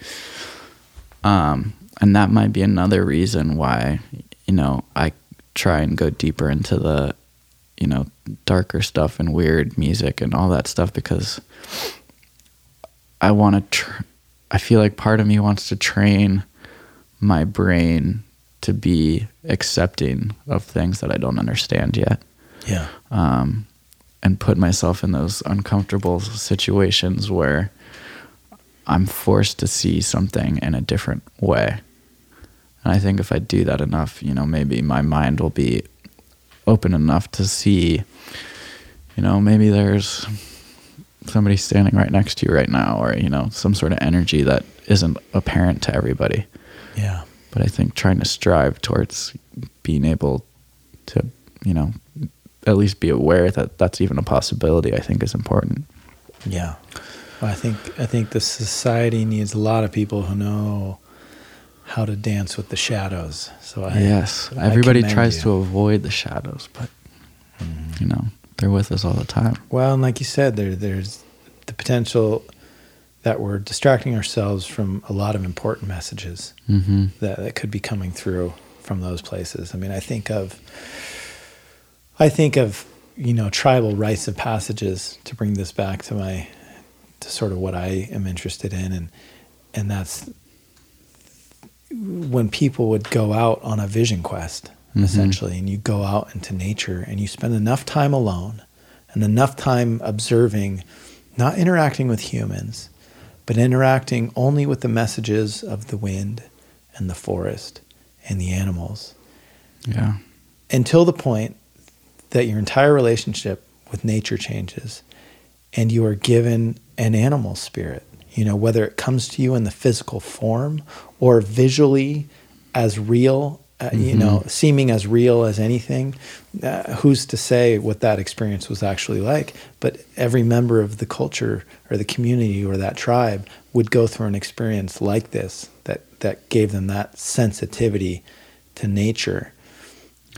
um, and that might be another reason why you know i try and go deeper into the you know darker stuff and weird music and all that stuff because i want to tr- i feel like part of me wants to train my brain to be accepting of things that i don't understand yet Yeah. um, and put myself in those uncomfortable situations where I'm forced to see something in a different way. And I think if I do that enough, you know, maybe my mind will be open enough to see, you know, maybe there's somebody standing right next to you right now, or, you know, some sort of energy that isn't apparent to everybody. Yeah. But I think trying to strive towards being able to, you know, at least be aware that that's even a possibility, I think is important. Yeah. Well, I think I think the society needs a lot of people who know how to dance with the shadows. So I yes, I everybody tries you. to avoid the shadows, but mm-hmm. you know they're with us all the time. Well, and like you said, there there's the potential that we're distracting ourselves from a lot of important messages hmm that, that could be coming through from those places. I mean, I think of I think of you know tribal rites of passages to bring this back to my to sort of what I am interested in, and and that's when people would go out on a vision quest Mhm. essentially, and you go out into nature and you spend enough time alone and enough time observing, not interacting with humans, but interacting only with the messages of the wind and the forest and the animals Yeah, until the point that your entire relationship with nature changes and you are given an animal spirit you know whether it comes to you in the physical form or visually as real uh, you know seeming as real as anything uh, who's to say what that experience was actually like? But every member of the culture or the community or that tribe would go through an experience like this that that gave them that sensitivity to nature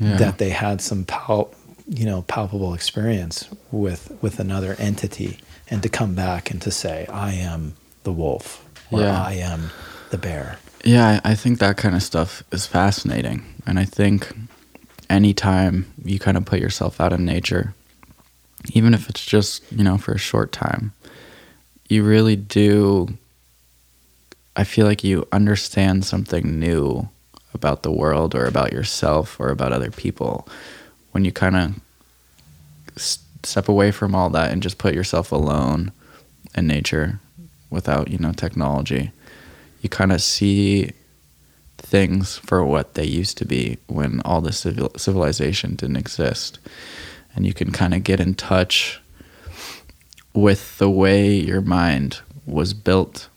yeah, that they had some pal- you know palpable experience with with another entity and to come back and to say i am the wolf or Yeah. i am the bear yeah. I think that kind of stuff is fascinating, and I think anytime you kind of put yourself out in nature, even if it's just you know for a short time, you really do. I feel like you understand something new about the world or about yourself or about other people when you kind of step away from all that and just put yourself alone in nature without you know technology you kind of see things for what they used to be when all this civil- civilization didn't exist. And you can kind of get in touch with the way your mind was built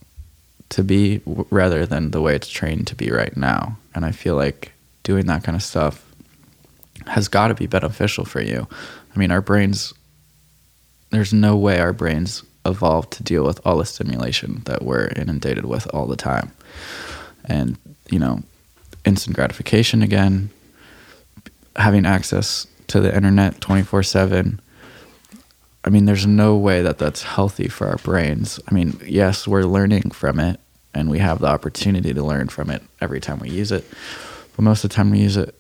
to be rather than the way it's trained to be right now. And i feel like doing that kind of stuff has got to be beneficial for you. I mean our brains there's no way our brains evolved to deal with all the stimulation that we're inundated with all the time. And you know instant gratification again having access to the internet 24/7 I mean there's no way that that's healthy for our brains. I mean yes we're learning from it and we have the opportunity to learn from it every time we use it. But most of the time we use it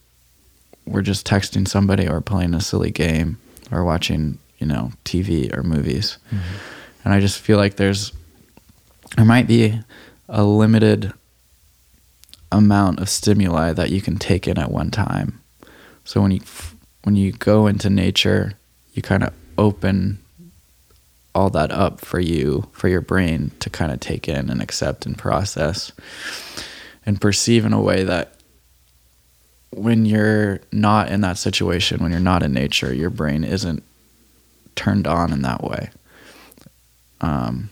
we're just texting somebody or playing a silly game or watching you know TV or movies mm-hmm. And I just feel like there's there might be a limited amount of stimuli that you can take in at one time. So when you when you go into nature, you kind of open all that up for you for your brain to kind of take in and accept and process and perceive in a way that when you're not in that situation, when you're not in nature, your brain isn't turned on in that way. Um,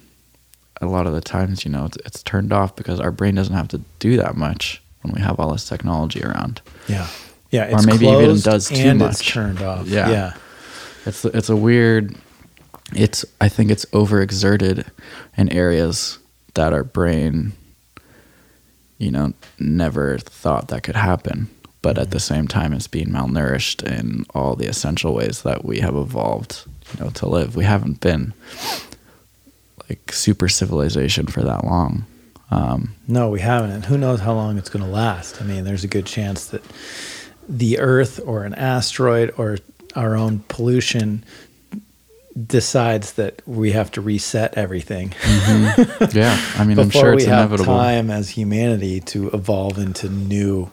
a lot of the times, you know, it's, it's turned off because our brain doesn't have to do that much when we have all this technology around. yeah yeah Or maybe even does too much. turned off Yeah. yeah It's it's a weird. It's I think it's overexerted in areas that our brain, you know, never thought that could happen. but at the same time it's being malnourished in all the essential ways that we have evolved you know to live we haven't been like super civilization for that long um, No, we haven't. And who knows how long it's going to last? I mean, there's a good chance that the Earth or an asteroid or our own pollution decides that we have to reset everything yeah i mean i'm sure we it's have inevitable time as humanity to evolve into new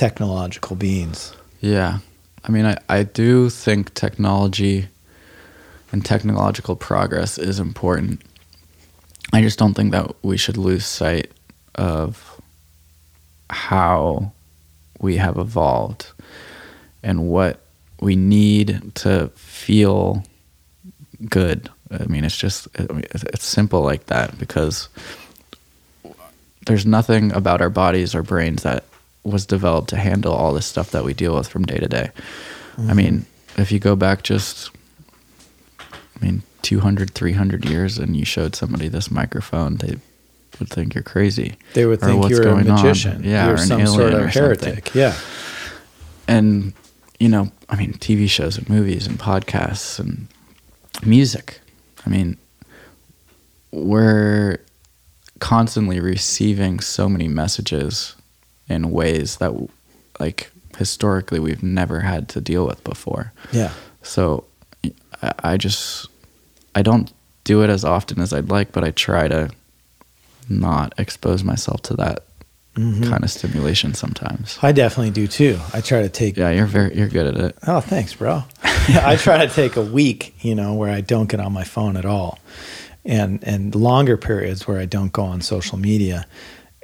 technological beings. Yeah. I mean, I, I do think technology and technological progress is important. I just don't think that we should lose sight of how we have evolved and what we need to feel good. I mean, it's just, it's simple like that because there's nothing about our bodies or brains that was developed to handle all this stuff that we deal with from day to day. I mm-hmm. mean, if you go back just, I mean, 200, 300 years and you showed somebody this microphone, they would think you're crazy. They would think what's you're a going on. magician. Yeah, you're or an some sort of something. heretic. Yeah. And, you know, I mean, TV shows and movies and podcasts and music. I mean, we're constantly receiving so many messages in ways that, like, historically we've never had to deal with before. Yeah. So I, just, I don't do it as often as I'd like, but I try to not expose myself to that Mm-hmm. kind of stimulation sometimes. I definitely do too. I try to take Yeah, you're very, you're good at it. Oh, thanks, bro. I try to take a week, you know, where I don't get on my phone at all, and and longer periods where I don't go on social media,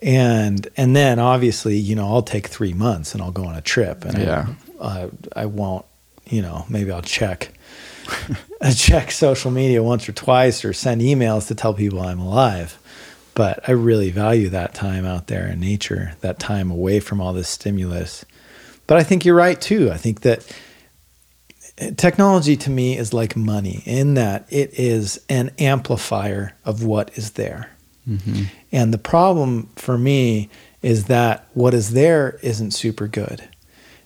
and and then obviously, you know, I'll take three months and I'll go on a trip, and Yeah. I, I, I won't, you know, maybe I'll check. I check social media once or twice or send emails to tell people I'm alive. But I really value that time out there in nature, that time away from all this stimulus. But I think you're right too. I think that eh, technology to me is like money in that it is an amplifier of what is there. Mm-hmm. And the problem for me is that what is there isn't super good.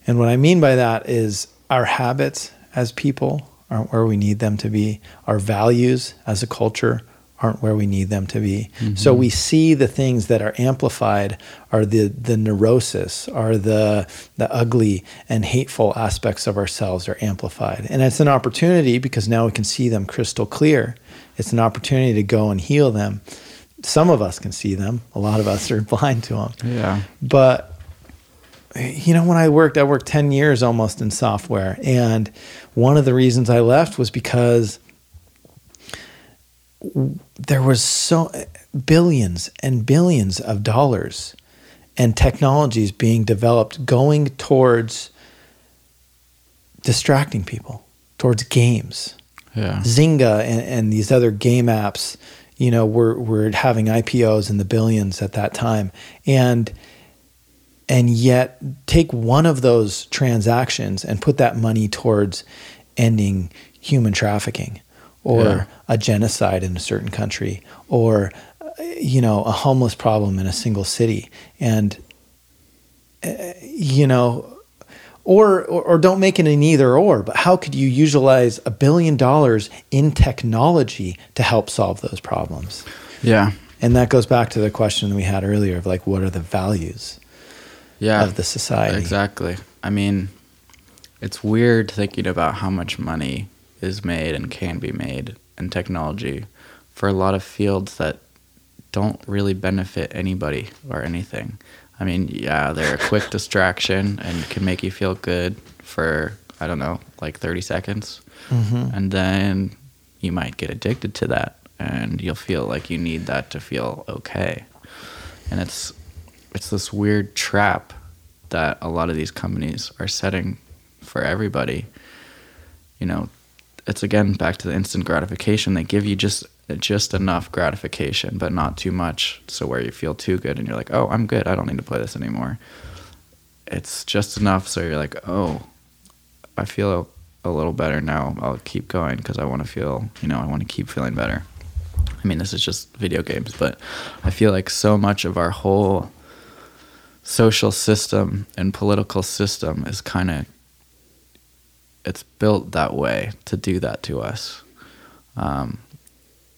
And what I mean by that is our habits as people aren't where we need them to be, our values as a culture aren't where we need them to be. So mm-hmm. we see the things that are amplified are the the neurosis, are the the ugly and hateful aspects of ourselves are amplified. And it's an opportunity because now we can see them crystal clear. It's an opportunity to go and heal them. Some of us can see them. A lot of us are blind to them. Yeah. But you know, when I worked, I worked 10 years almost in software. And one of the reasons I left was because there was so billions and billions of dollars and technologies being developed going towards distracting people, towards games. Yeah. Zynga and, and these other game apps, you know, were were having IPOs in the billions at that time, and and yet take one of those transactions and put that money towards ending human trafficking, or Yeah. a genocide in a certain country, or you know, a homeless problem in a single city, and uh, you know or, or or don't make it an either or but how could you utilize a billion dollars in technology to help solve those problems Yeah. and that goes back to the question we had earlier of like what are the values Yeah. of the society Exactly. I mean, it's weird thinking about how much money is made and can be made in technology for a lot of fields that don't really benefit anybody or anything. I mean, yeah, they're a quick distraction and can make you feel good for, I don't know, like 30 seconds. Mhm. And then you might get addicted to that and you'll feel like you need that to feel okay. And it's it's this weird trap that a lot of these companies are setting for everybody. You know, it's again back to the instant gratification. They give you just just enough gratification, but not too much, so where you feel too good and you're like, "Oh, I'm good. I don't need to play this anymore." It's just enough so you're like, "Oh, I feel a little better now. I'll keep going because I want to feel, you know, I want to keep feeling better." I mean, this is just video games, but I feel like so much of our whole social system and political system is kind of it's built that way to do that to us. Um,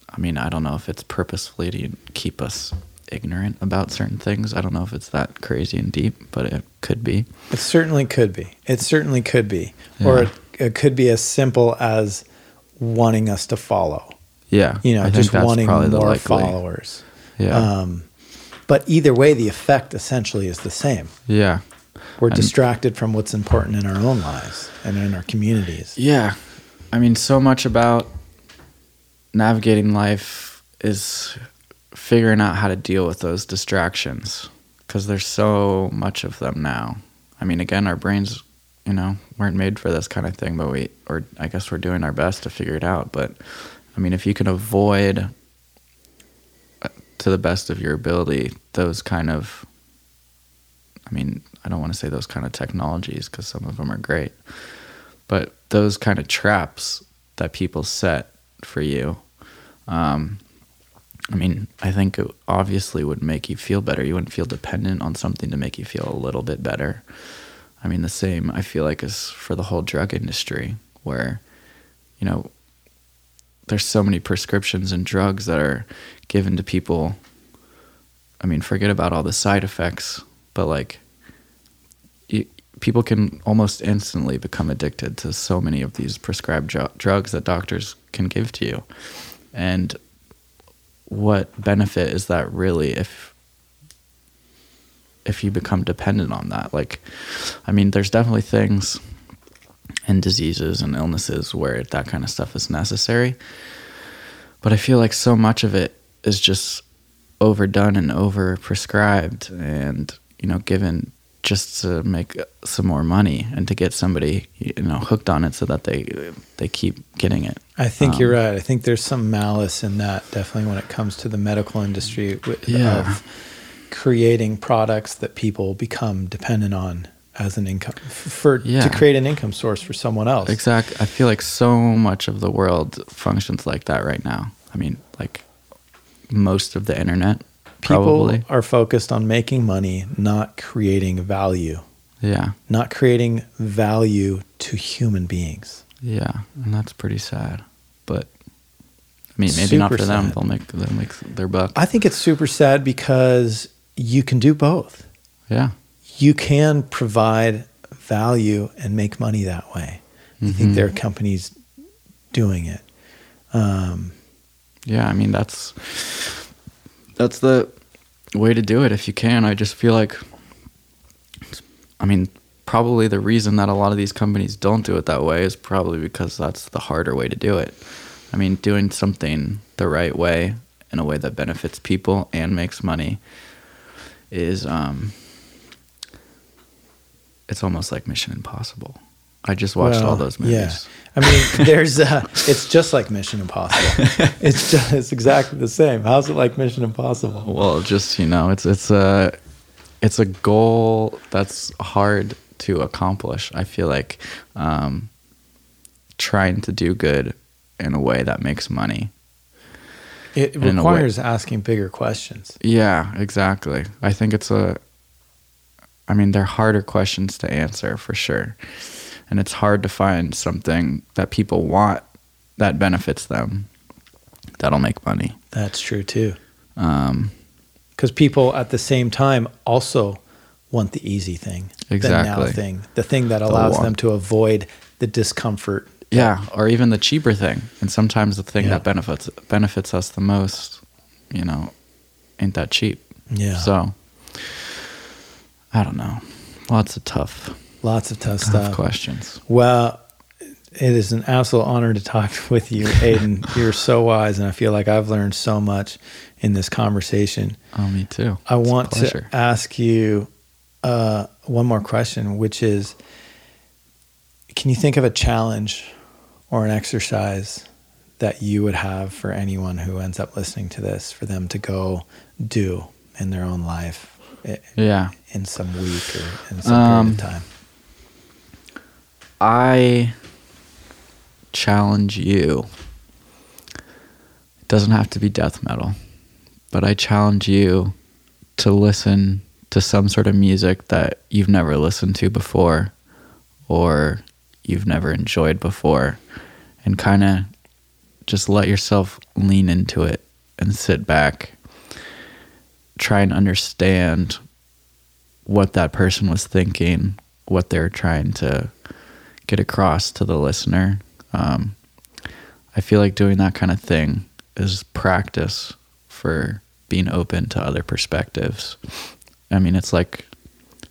I mean, I don't know if it's purposefully to keep us ignorant about certain things. I don't know if it's that crazy and deep, but it could be. It certainly could be. It certainly could be. Or it, it could be as simple as wanting us to follow. Yeah, You know, I just wanting more followers. Yeah, Um, but either way, the effect essentially is the same. yeah, We're And- distracted from what's important in our own lives and in our communities. yeah. I mean, so much about navigating life is figuring out how to deal with those distractions because there's so much of them now. I mean, again, our brains, you know, weren't made for this kind of thing, but we, or I guess we're doing our best to figure it out. But I mean, if you can avoid to the best of your ability those kind of, I mean, I don't want to say those kind of technologies because some of them are great, but those kind of traps that people set for you. Um, I mean, I think it obviously would make you feel better. You wouldn't feel dependent on something to make you feel a little bit better. I mean, the same I feel like is for the whole drug industry, where, you know, there's so many prescriptions and drugs that are given to people. I mean, forget about all the side effects, but like, you, people can almost instantly become addicted to so many of these prescribed dru- drugs that doctors can give to you. And what benefit is that really if if you become dependent on that? Like, I mean, there's definitely things and diseases and illnesses where that kind of stuff is necessary. But I feel like so much of it is just overdone and over prescribed and, you know, given just to make some more money and to get somebody, you know, hooked on it so that they they keep getting it. I think Um, you're right. I think there's some malice in that, definitely when it comes to the medical industry with, Yeah. of creating products that people become dependent on as an income for Yeah. to create an income source for someone else. Exactly. I feel like so much of the world functions like that right now. I mean, like most of the internet, People probably. are focused on making money, not creating value, Yeah, not creating value to human beings. yeah, and that's pretty sad. But I mean, maybe not Super for them. They'll make they'll make their buck. I think it's super sad because you can do both. yeah, you can provide value and make money that way. I think Mhm. there are companies doing it. Um, yeah. I mean, that's that's the way to do it if you can. I just feel like, I mean, probably the reason that a lot of these companies don't do it that way is probably because that's the harder way to do it. I mean, doing something the right way in a way that benefits people and makes money is um it's almost like Mission Impossible. I just watched all well, those yeah. movies. I mean, there's uh, it's just like Mission Impossible. it's just it's exactly the same. How's it like Mission Impossible? Well, just you know, it's it's a it's a goal that's hard to accomplish. I feel like um, trying to do good in a way that makes money. It way. requires asking bigger questions. Yeah, exactly. I think it's a. I mean, they're harder questions to answer for sure, and it's hard to find something that people want that benefits them, that'll make money. That's true too. Um, Because people at the same time also want the easy thing, the now thing, the thing that allows them to avoid the discomfort. Yeah, or even the cheaper thing. And sometimes the thing Yeah. that benefits benefits us the most, you know, ain't that cheap. Yeah. So I don't know. Lots of tough, Lots of tough tough stuff. questions. Well, it is an absolute honor to talk with you, Aidan. You're so wise, and I feel like I've learned so much in this conversation. Oh, me too. I It's want to ask you uh, one more question, which is Can you think of a challenge or an exercise that you would have for anyone who ends up listening to this for them to go do in their own life Yeah. in some week or in some Um, period of time? I challenge you. It doesn't have to be death metal, but I challenge you to listen to some sort of music that you've never listened to before or you've never enjoyed before and kind of just let yourself lean into it and sit back try and understand what that person was thinking what they're trying to get across to the listener. Um, i feel like doing that kind of thing is practice for being open to other perspectives. I mean it's like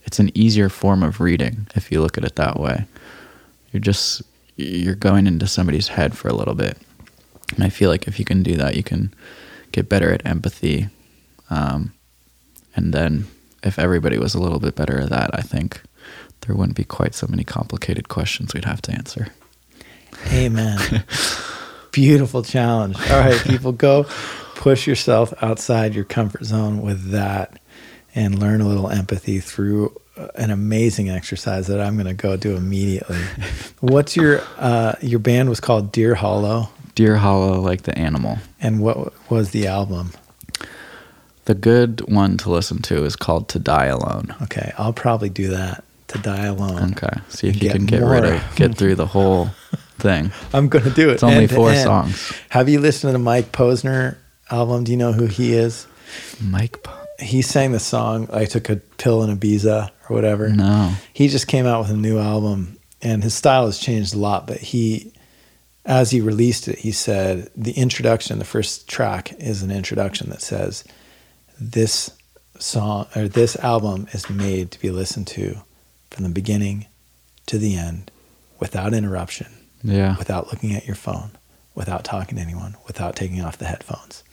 it's an easier form of reading if you look at it that way. You're just you're going into somebody's head for a little bit. And i feel like if you can do that you can get better at empathy. Um, and then if everybody was a little bit better at that i think there wouldn't be quite so many complicated questions we'd have to answer Amen. Beautiful challenge. All right, people, go push yourself outside your comfort zone with that and learn a little empathy through uh, an amazing exercise that I'm going to go do immediately. What's your uh, your band was called Deer Hollow, deer hollow like the animal and what was the album? The good one to listen to is called to die alone Okay, I'll probably do that to die alone. okay see if you get can get rid of get through the whole thing I'm going to do it. it's only four songs Have you listened to the Mike Posner album? Do you know who he is? mike Po- He sang the song "I Took a Pill in Ibiza" or whatever. no he just came out with a new album and his style has changed a lot but he as he released it he said the introduction the first track is an introduction that says this song or this album is made to be listened to from the beginning to the end without interruption yeah without looking at your phone without talking to anyone without taking off the headphones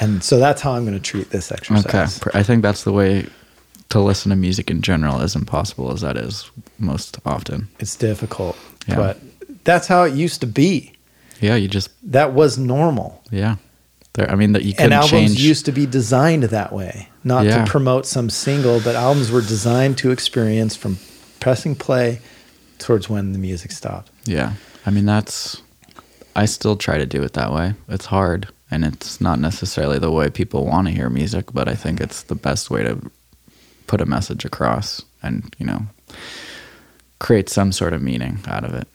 and so that's how i'm going to treat this exercise Pr- I think that's the way to listen to music in general, as impossible as that is most often. it's difficult Yeah. but that's how it used to be Yeah, you just that was normal. yeah. There, I mean that you And couldn't albums change. used to be designed that way, not Yeah. to promote some single, but albums were designed to experience from pressing play towards when the music stopped. yeah, I mean that's. I still try to do it that way. It's hard, and it's not necessarily the way people want to hear music, but I think it's the best way to put a message across, and you know, create some sort of meaning out of it.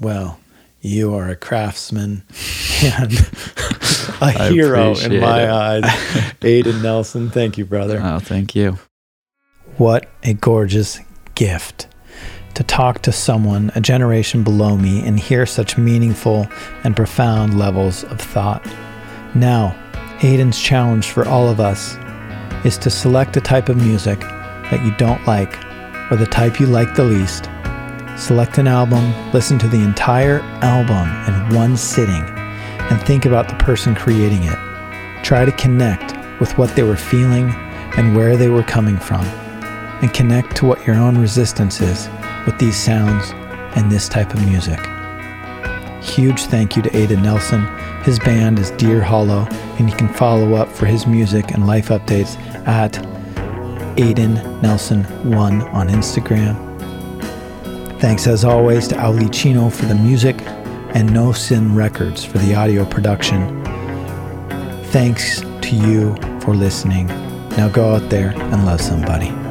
Well, you are a craftsman and a hero in my it. eyes. Aidan Nelson, thank you, brother. Oh, thank you. What a gorgeous gift to talk to someone a generation below me and hear such meaningful and profound levels of thought. Now, Aidan's challenge for all of us is to select a type of music that you don't like or the type you like the least. Select an album, listen to the entire album in one sitting, and think about the person creating it. Try to connect with what they were feeling and where they were coming from and connect to what your own resistance is with these sounds and this type of music. Huge thank you to Aidan Nelson. His band is Deer Hollow, and you can follow up for his music and life updates at Aidan Nelson1 on Instagram. Thanks as always to Aulicino for the music and No Sin Records for the audio production. Thanks to you for listening. Now go out there and love somebody.